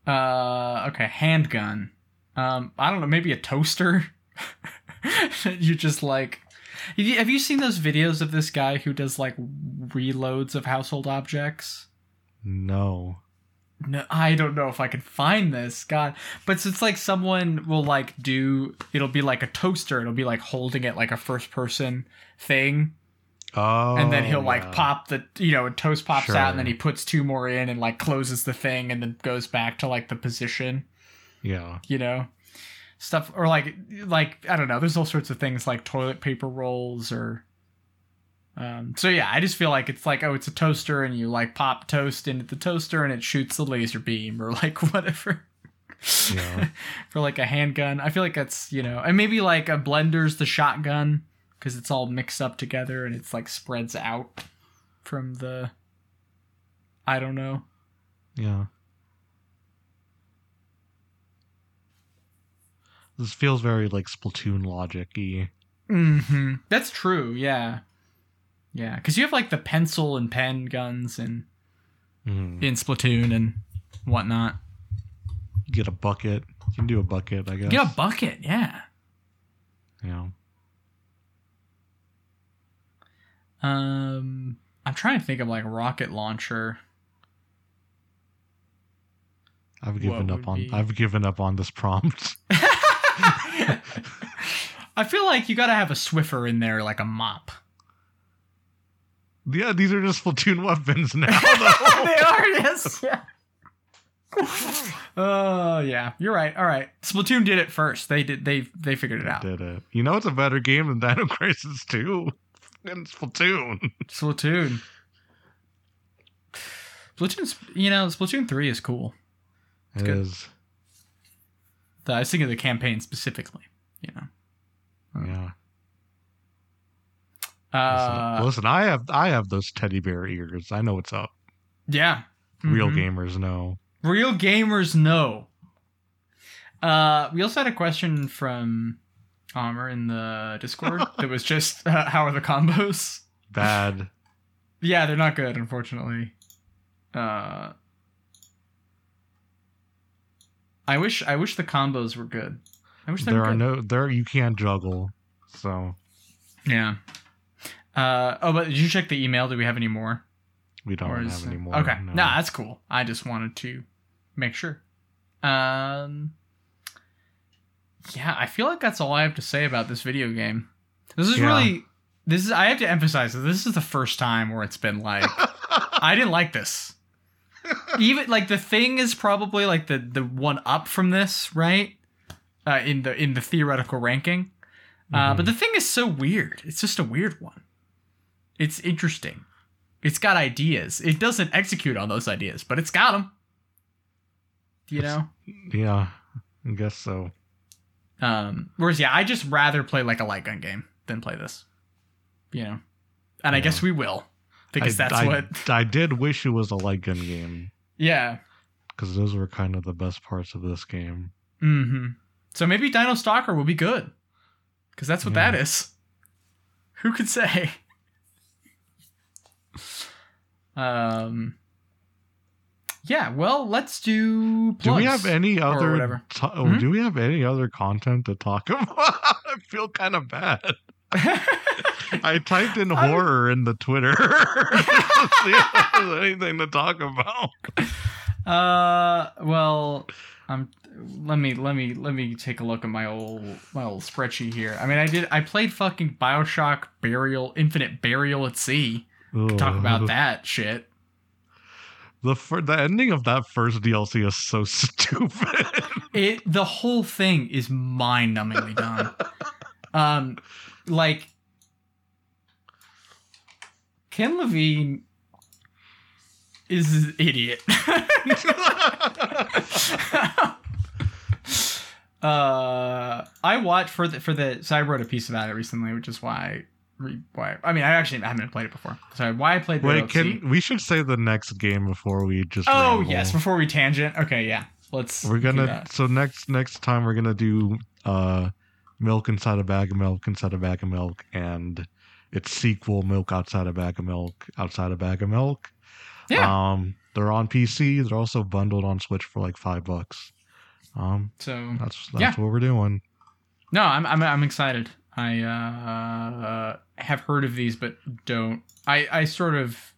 Uh. Okay. Handgun. Um. I don't know. Maybe a toaster. you just like. Have you seen those videos of this guy who does like reloads of household objects? No. No, I don't know if I can find this. God, but it's, like someone will like do. It'll be like a toaster. It'll be like holding it like a first person thing, Oh. and then he'll like oh, pop the you know, toast pops out, and then he puts two more in and like closes the thing, and then goes back to like the position. Yeah. You know, stuff or like like I don't know. There's all sorts of things like toilet paper rolls or. Um, so yeah, I just feel like it's like oh, it's a toaster, and you like pop toast into the toaster, and it shoots the laser beam or like whatever. Yeah. for like a handgun. I feel like that's you know, and maybe like a blender's the shotgun because it's all mixed up together and it's like spreads out from the. I don't know. Yeah. This feels very like Splatoon logic y. Mm-hmm. That's true. Yeah, yeah. Because you have like the pencil and pen guns and Mhm. in Splatoon and whatnot. You get a bucket. You can do a bucket, I guess. Get a bucket. Yeah. Yeah. Um, I'm trying to think of like rocket launcher. I've given up on be- I've given up on this prompt. I feel like you gotta have a Swiffer in there, like a mop. Yeah, these are just Splatoon weapons now. they are, yes. Yeah. Oh yeah, you're right. All right, Splatoon did it first. They did. They they figured it out. Did it. You know it's a better game than Dino Crisis 2. And Splatoon. Splatoon. Splatoon's, you know, Splatoon three is cool. It good. is. The, I was thinking of the campaign specifically. You know. Yeah. Uh, listen, listen, I have I have those teddy bear ears. I know what's up. yeah. Real Mhm. gamers know. Real gamers know. Uh, we also had a question from Armor in the Discord that was just uh, how are the combos? Bad. Yeah, they're not good, unfortunately. Uh, I wish I wish the combos were good. I wish they there were are good. no there you can't juggle. So Yeah. Uh, oh, but did you check the email? Do we have any more? we don't Or have any more. Okay. no. Nah, that's cool. I just wanted to make sure. Um. Yeah, I feel like that's all I have to say about this video game. This is Yeah. really. This is. I have to emphasize that this is the first time where it's been like I didn't like this. Even like the thing is probably like the the one up from this, right? Uh, in the in the theoretical ranking. Uh, Mhm. but the thing is so weird. It's just a weird one. It's interesting. It's got ideas. It doesn't execute on those ideas, but it's got them. You know. yeah, I guess so. Um, whereas, yeah, I just rather play like a light gun game than play this. You know, and I guess we will because I, that's I, what. I did wish it was a light gun game Yeah. because those were kind of the best parts of this game. Mm-hmm. So maybe Dino Stalker will be good because that's what Yeah. that is. Who could say? Um. yeah, well, let's do. Do we have any other? oh, Mhm. Do we have any other content to talk about? I feel kind of bad. I typed in I- horror in the Twitter. to see if there's anything to talk about. Uh, well, I'm. let me let me let me take a look at my old my old spreadsheet here. I mean, I did I played fucking Bioshock Burial Infinite Burial at Sea. Talk about that shit. The fir- the ending of that first DLC is so stupid. It the whole thing is mind numbingly dumb. um, like Ken Levine is an idiot. uh, I watched for the for the so I wrote a piece about it recently, which is why re- why I mean I actually haven't played it before. So why I played Wait, can we should say the next game before we just? Oh ramble. yes, before we tangent. Okay, yeah. Let's We're gonna so next next time we're gonna do uh milk inside a bag of milk inside a bag of milk and its sequel milk outside a bag of milk outside a bag of milk. Yeah. Um they're on PC, they're also bundled on Switch for like five bucks. Um So that's that's Yeah. what we're doing. no, I'm I'm I'm excited. I uh have heard of these, but don't. I I sort of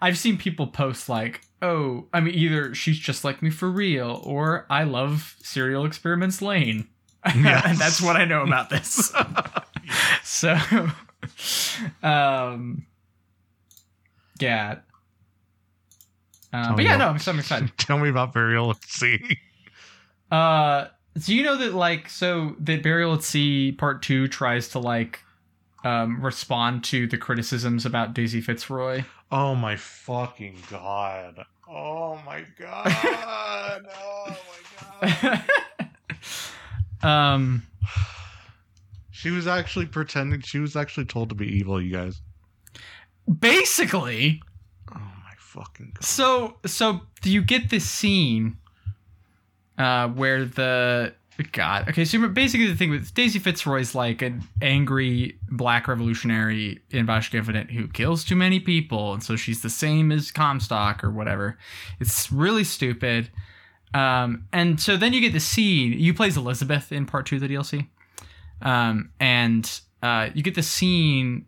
I've seen people post like, oh, I mean, either she's just like me for real, or I love Serial Experiments Lain, Yes. and that's what I know about this. so, um, yeah. Uh, but yeah, about- no, I'm, so I'm excited. Tell me about Burial at Sea. Uh, do you know that like so that Burial at Sea Part Two tries to like um respond to the criticisms about Daisy Fitzroy? Oh my fucking god. Oh my god. oh my god. um, She was actually pretending she was actually told to be evil, you guys. basically, Oh my fucking god. so so do you get this scene uh where the God. Okay, so basically the thing with Daisy Fitzroy is like an angry black revolutionary in Bioshock Infinite who kills too many people, and so she's the same as Comstock or whatever. It's really stupid. Um, and so then you get the scene. You plays Elizabeth in part two of the DLC, um, and uh, you get the scene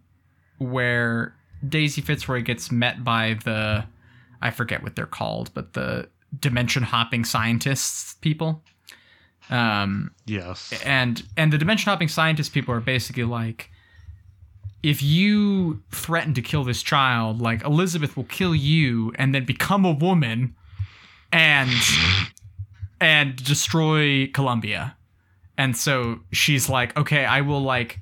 where Daisy Fitzroy gets met by the I forget what they're called, but the dimension hopping scientists people. Um, Yes. and and the dimension hopping scientist people are basically like if you threaten to kill this child like elizabeth will kill you and then become a woman and and destroy columbia. And so she's like okay i will like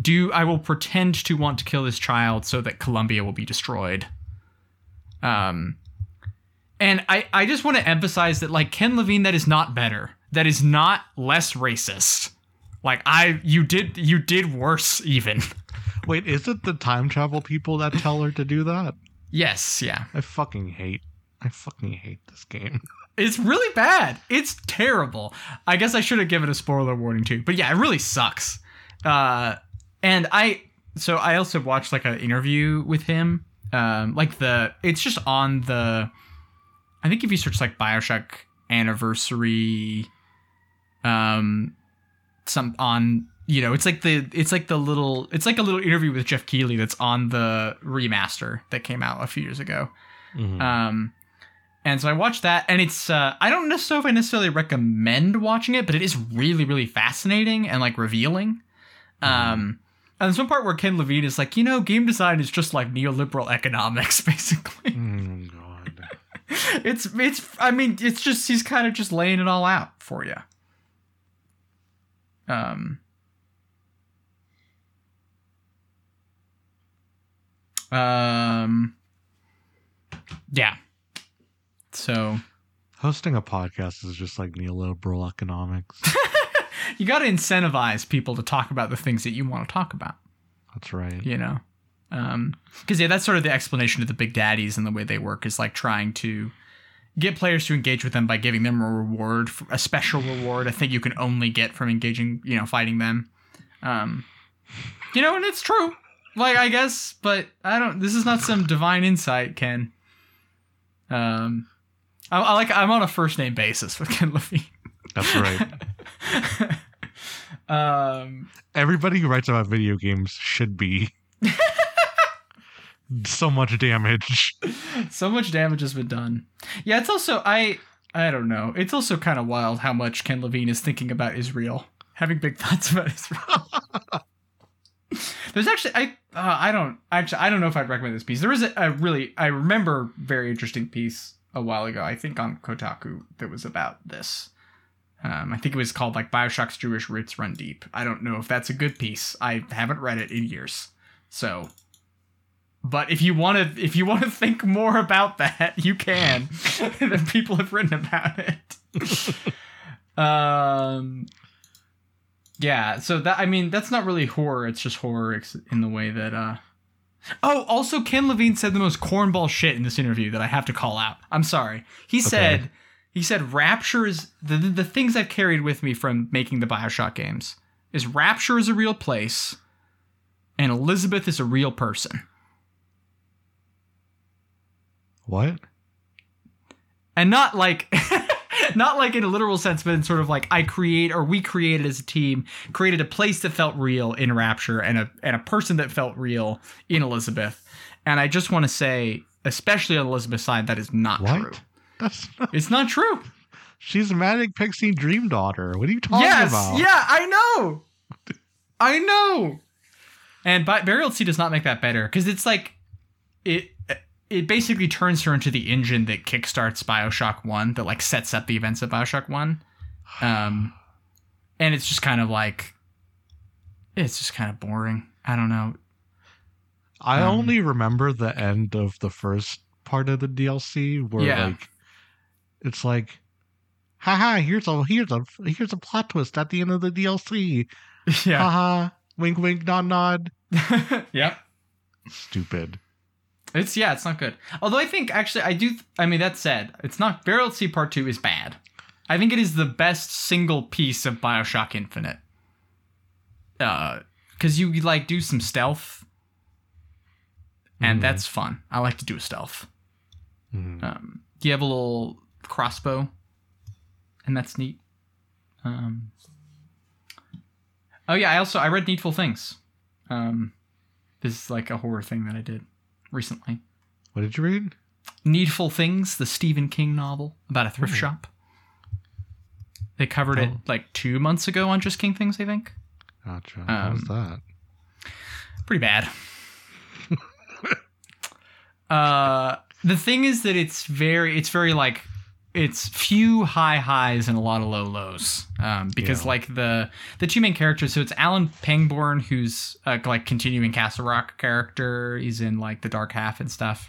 do i will pretend to want to kill this child so that columbia will be destroyed. Um and i i just want to emphasize that like ken levine that is not better that is not less racist. Like i you did you did worse even. Wait, is it the time travel people that tell her to do that? yes yeah. I fucking hate. I fucking hate this game. it's really bad. It's terrible. I guess i should have given a spoiler warning too. But yeah it really sucks. Uh and i so i also watched like an interview with him. Um like the it's just on the i think if you search like bioshock anniversary um some on you know it's like the it's like the little it's like a little interview with jeff keighley that's on the remaster that came out a few years ago um, and so I watched that, and it's uh, I don't necessarily if I necessarily recommend watching it, but it is really really fascinating and like revealing. Um, and there's one part where Ken Levine is like, you know, game design is just like neoliberal economics, basically. oh god. it's it's I mean it's just he's kind of just laying it all out for you. Um. Um. Yeah. So Hosting a podcast is just like neoliberal economics. you got to incentivize people to talk about the things that you want to talk about. That's right. You know, um because yeah, that's sort of the explanation of the big daddies and the way they work is like trying to get players to engage with them by giving them a reward, a special reward. I think you can only get from engaging, you know, fighting them. Um, you know, and it's true. Like I guess, but I don't. This is not some divine insight, Ken. Um, I, I like I'm on a first name basis with Ken Levine. That's right. um, Everybody who writes about video games should be so much damage. so much damage has been done. Yeah, it's also I I don't know. It's also kind of wild how much Ken Levine is thinking about Israel, having big thoughts about Israel. There's actually I uh, I don't actually I don't know if I'd recommend this piece. There is a, a really I remember very interesting piece a while ago. I think on Kotaku that was about this. Um, I think it was called like Bioshock's Jewish Roots Run Deep. I don't know if that's a good piece. I haven't read it in years, so. But if you want to, if you want to think more about that, you can. the people have written about it. um, yeah. So that I mean, that's not really horror. It's just horror in the way that. uh Oh, also, Ken Levine said the most cornball shit in this interview that I have to call out. I'm sorry. He said he said Rapture is the, the the things I've carried with me from making the Bioshock games is Rapture is a real place, and Elizabeth is a real person. What? and not like not like in a literal sense but in sort of like i create or we created as a team created a place that felt real in rapture and a and a person that felt real in elizabeth and i just want to say especially on elizabeth's side that is not What? true That's not, it's not true she's a manic pixie dream daughter. What are you talking yes about? yeah i know i know and but burial sea does not make that better because it's like it it basically turns her into the engine that kickstarts bioshock 1 that like sets up the events of bioshock 1 um and it's just kind of like it's just kind of boring i don't know I Um, only remember the end of the first part of the DLC where Yeah. like it's like haha here's a here's a here's a plot twist at the end of the DLC. yeah Haha wink wink nod nod. yeah. Stupid. It's yeah it's not good although i think actually i do i mean that said it's not burial at sea part 2 is bad i think it is the best single piece of bioshock infinite uh because you like do some stealth and Mhm. that's fun i like to do a stealth Mhm. Um, you have a little crossbow, and that's neat. Um, oh yeah, I also I read Needful Things. Um, this is like a horror thing that I did recently. What did you read? Needful Things, the Stephen King novel about a thrift Ooh. shop. They covered it Oh. like two months ago on Just King Things, I think. Gotcha. How's Um, that? pretty bad. uh, the thing is that it's very, it's very like, it's few high highs and a lot of low lows. Um, because Yeah. like the the two main characters, so it's Alan Pangborn, who's a like continuing Castle Rock character. He's in like the Dark Half and stuff.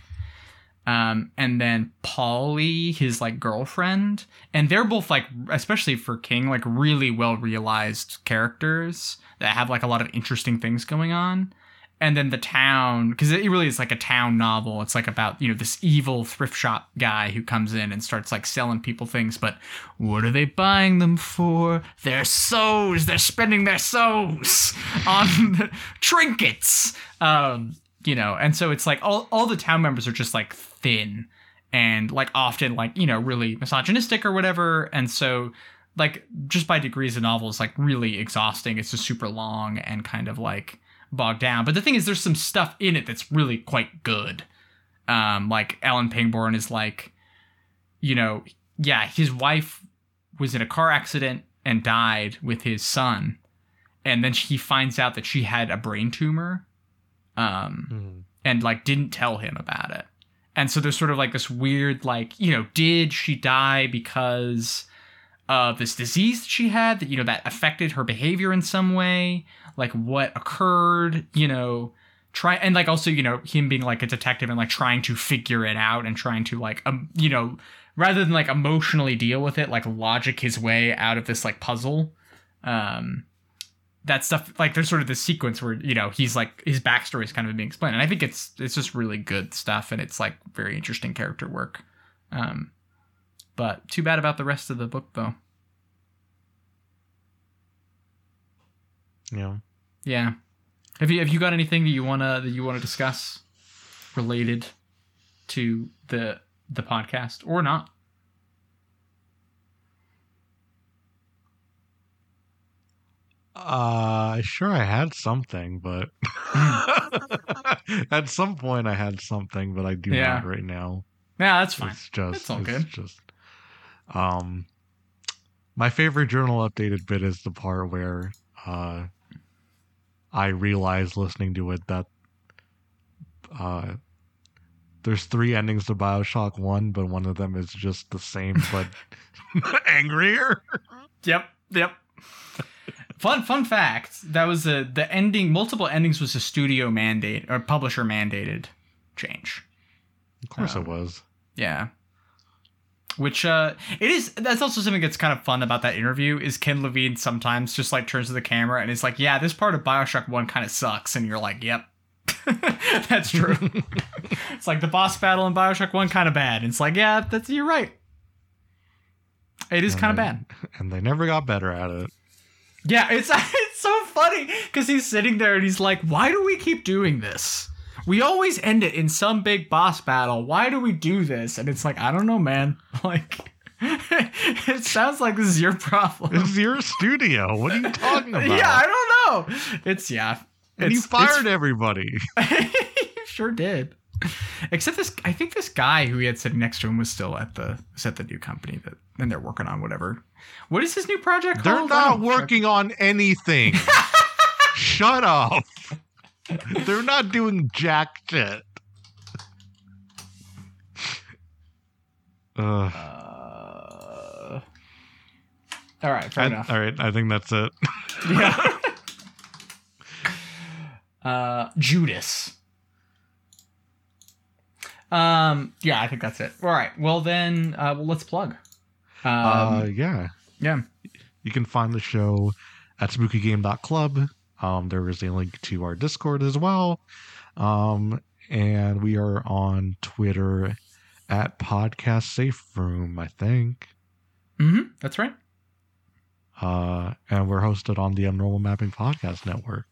Um, and then Polly, his like girlfriend, and they're both like, especially for King, like really well realized characters that have like a lot of interesting things going on. And then the town, because it really is like a town novel. It's like about you know this evil thrift shop guy who comes in and starts like selling people things. But what are they buying them for? Their souls. They're spending their souls on trinkets. Um, you know, and so it's like all all the town members are just like thin and like often like you know really misogynistic or whatever. And so like just by degrees the novel is like really exhausting. It's just super long and kind of like bogged down. But the thing is, there's some stuff in it that's really quite good. Um, like Alan Pangborn is like, you know, yeah, his wife was in a car accident and died with his son, and then he finds out that she had a brain tumor, um, Mhm. and like didn't tell him about it. And so there's sort of like this weird, like, you know, did she die because of this disease that she had that, you know, that affected her behavior in some way? Like what occurred, you know, try and like also, you know, him being like a detective and like trying to figure it out and trying to like um, you know, rather than like emotionally deal with it, like logic his way out of this like puzzle. Um that stuff like there's sort of this sequence where you know he's like his backstory is kind of being explained and i think it's it's just really good stuff and it's like very interesting character work um but too bad about the rest of the book though Yeah. Yeah. Have you have you got anything that you wanna that you wanna discuss related to the the podcast or not? Uh, sure, I had something, but at some point I had something, but I do yeah. not right now. Yeah, that's fine. It's just, it's all it's good. Just, um, my favorite journal updated bit is the part where uh, I realized listening to it that, uh, there's three endings to Bioshock One, but one of them is just the same but angrier. Yep, yep. fun fun fact. That was a the ending. Multiple endings was a studio mandate or publisher mandated change. Of course, Oh. it was. Yeah. Which uh it is that's also something that's kind of fun about that interview is Ken Levine sometimes just like turns to the camera and is like, Yeah, this part of Bioshock One kind of sucks, and you're like, Yep. that's true. it's like the boss battle in Bioshock One kind of bad. And it's like, yeah, that's you're right. It is kind of bad. and they never got better at it. Yeah, it's it's so funny because he's sitting there and he's like, "Why do we keep doing this? We always end it in some big boss battle. Why do we do this?" And it's like, I don't know, man. Like, it sounds like this is your problem. It's your studio. What are you talking about? yeah, I don't know. It's yeah. and you it's- fired everybody. you sure did. Except this, I think this guy who he had sitting next to him was still at the was at the new company that, and they're working on whatever. What is his new project They're called? Not oh, don't- working on anything. Shut up. They're not doing jack shit. Uh, Uh, all right, fair I- enough. all right, I think that's it. Yeah. uh, Judas. Um. Yeah, I think that's it. All right. Well, then, uh, well, let's plug. Um. uh, yeah. yeah. You can find the show at spookygame.club. Um, there is a link to our Discord as well. Um, and we are on Twitter at Podcast Safe Room, I think. Mm-hmm. That's right. Uh, and we're hosted on the Abnormal Mapping Podcast Network.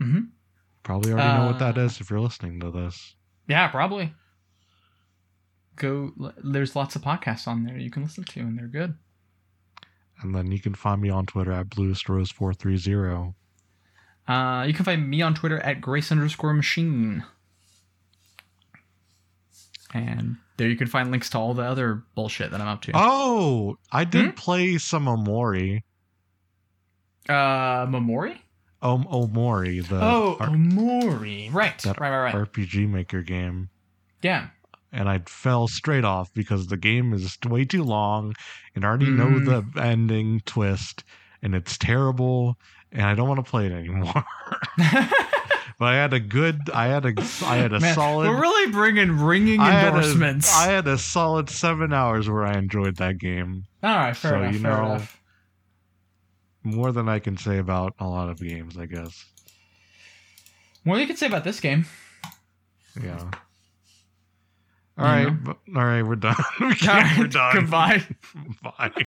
Mm-hmm. Probably already know what that Uh, if you're listening to this. Yeah, probably. Go. There's lots of podcasts on there you can listen to, and they're good. And then you can find me on Twitter at BlueStrose430. Uh, you can find me on Twitter at Grace underscore Machine. And there you can find links to all the other bullshit that I'm up to. Oh, I did Hmm? play some Omori. Uh, Memori? Om Omori, the oh, R- Omori. Right. that Right, right, right. RPG Maker game. yeah. And I fell straight off because the game is way too long and I already know Mm. the ending twist and it's terrible and I don't want to play it anymore. but I had a good, I had a, I had a Man, solid. We're really bringing ringing I had, a, endorsements. I had a solid seven hours where I enjoyed that game. all right, fair so, enough. you fair know, enough. More than I can say about a lot of games, I guess. More than you can say about this game. Yeah. All right, all right, we're done. All right, we're done. Goodbye. Bye.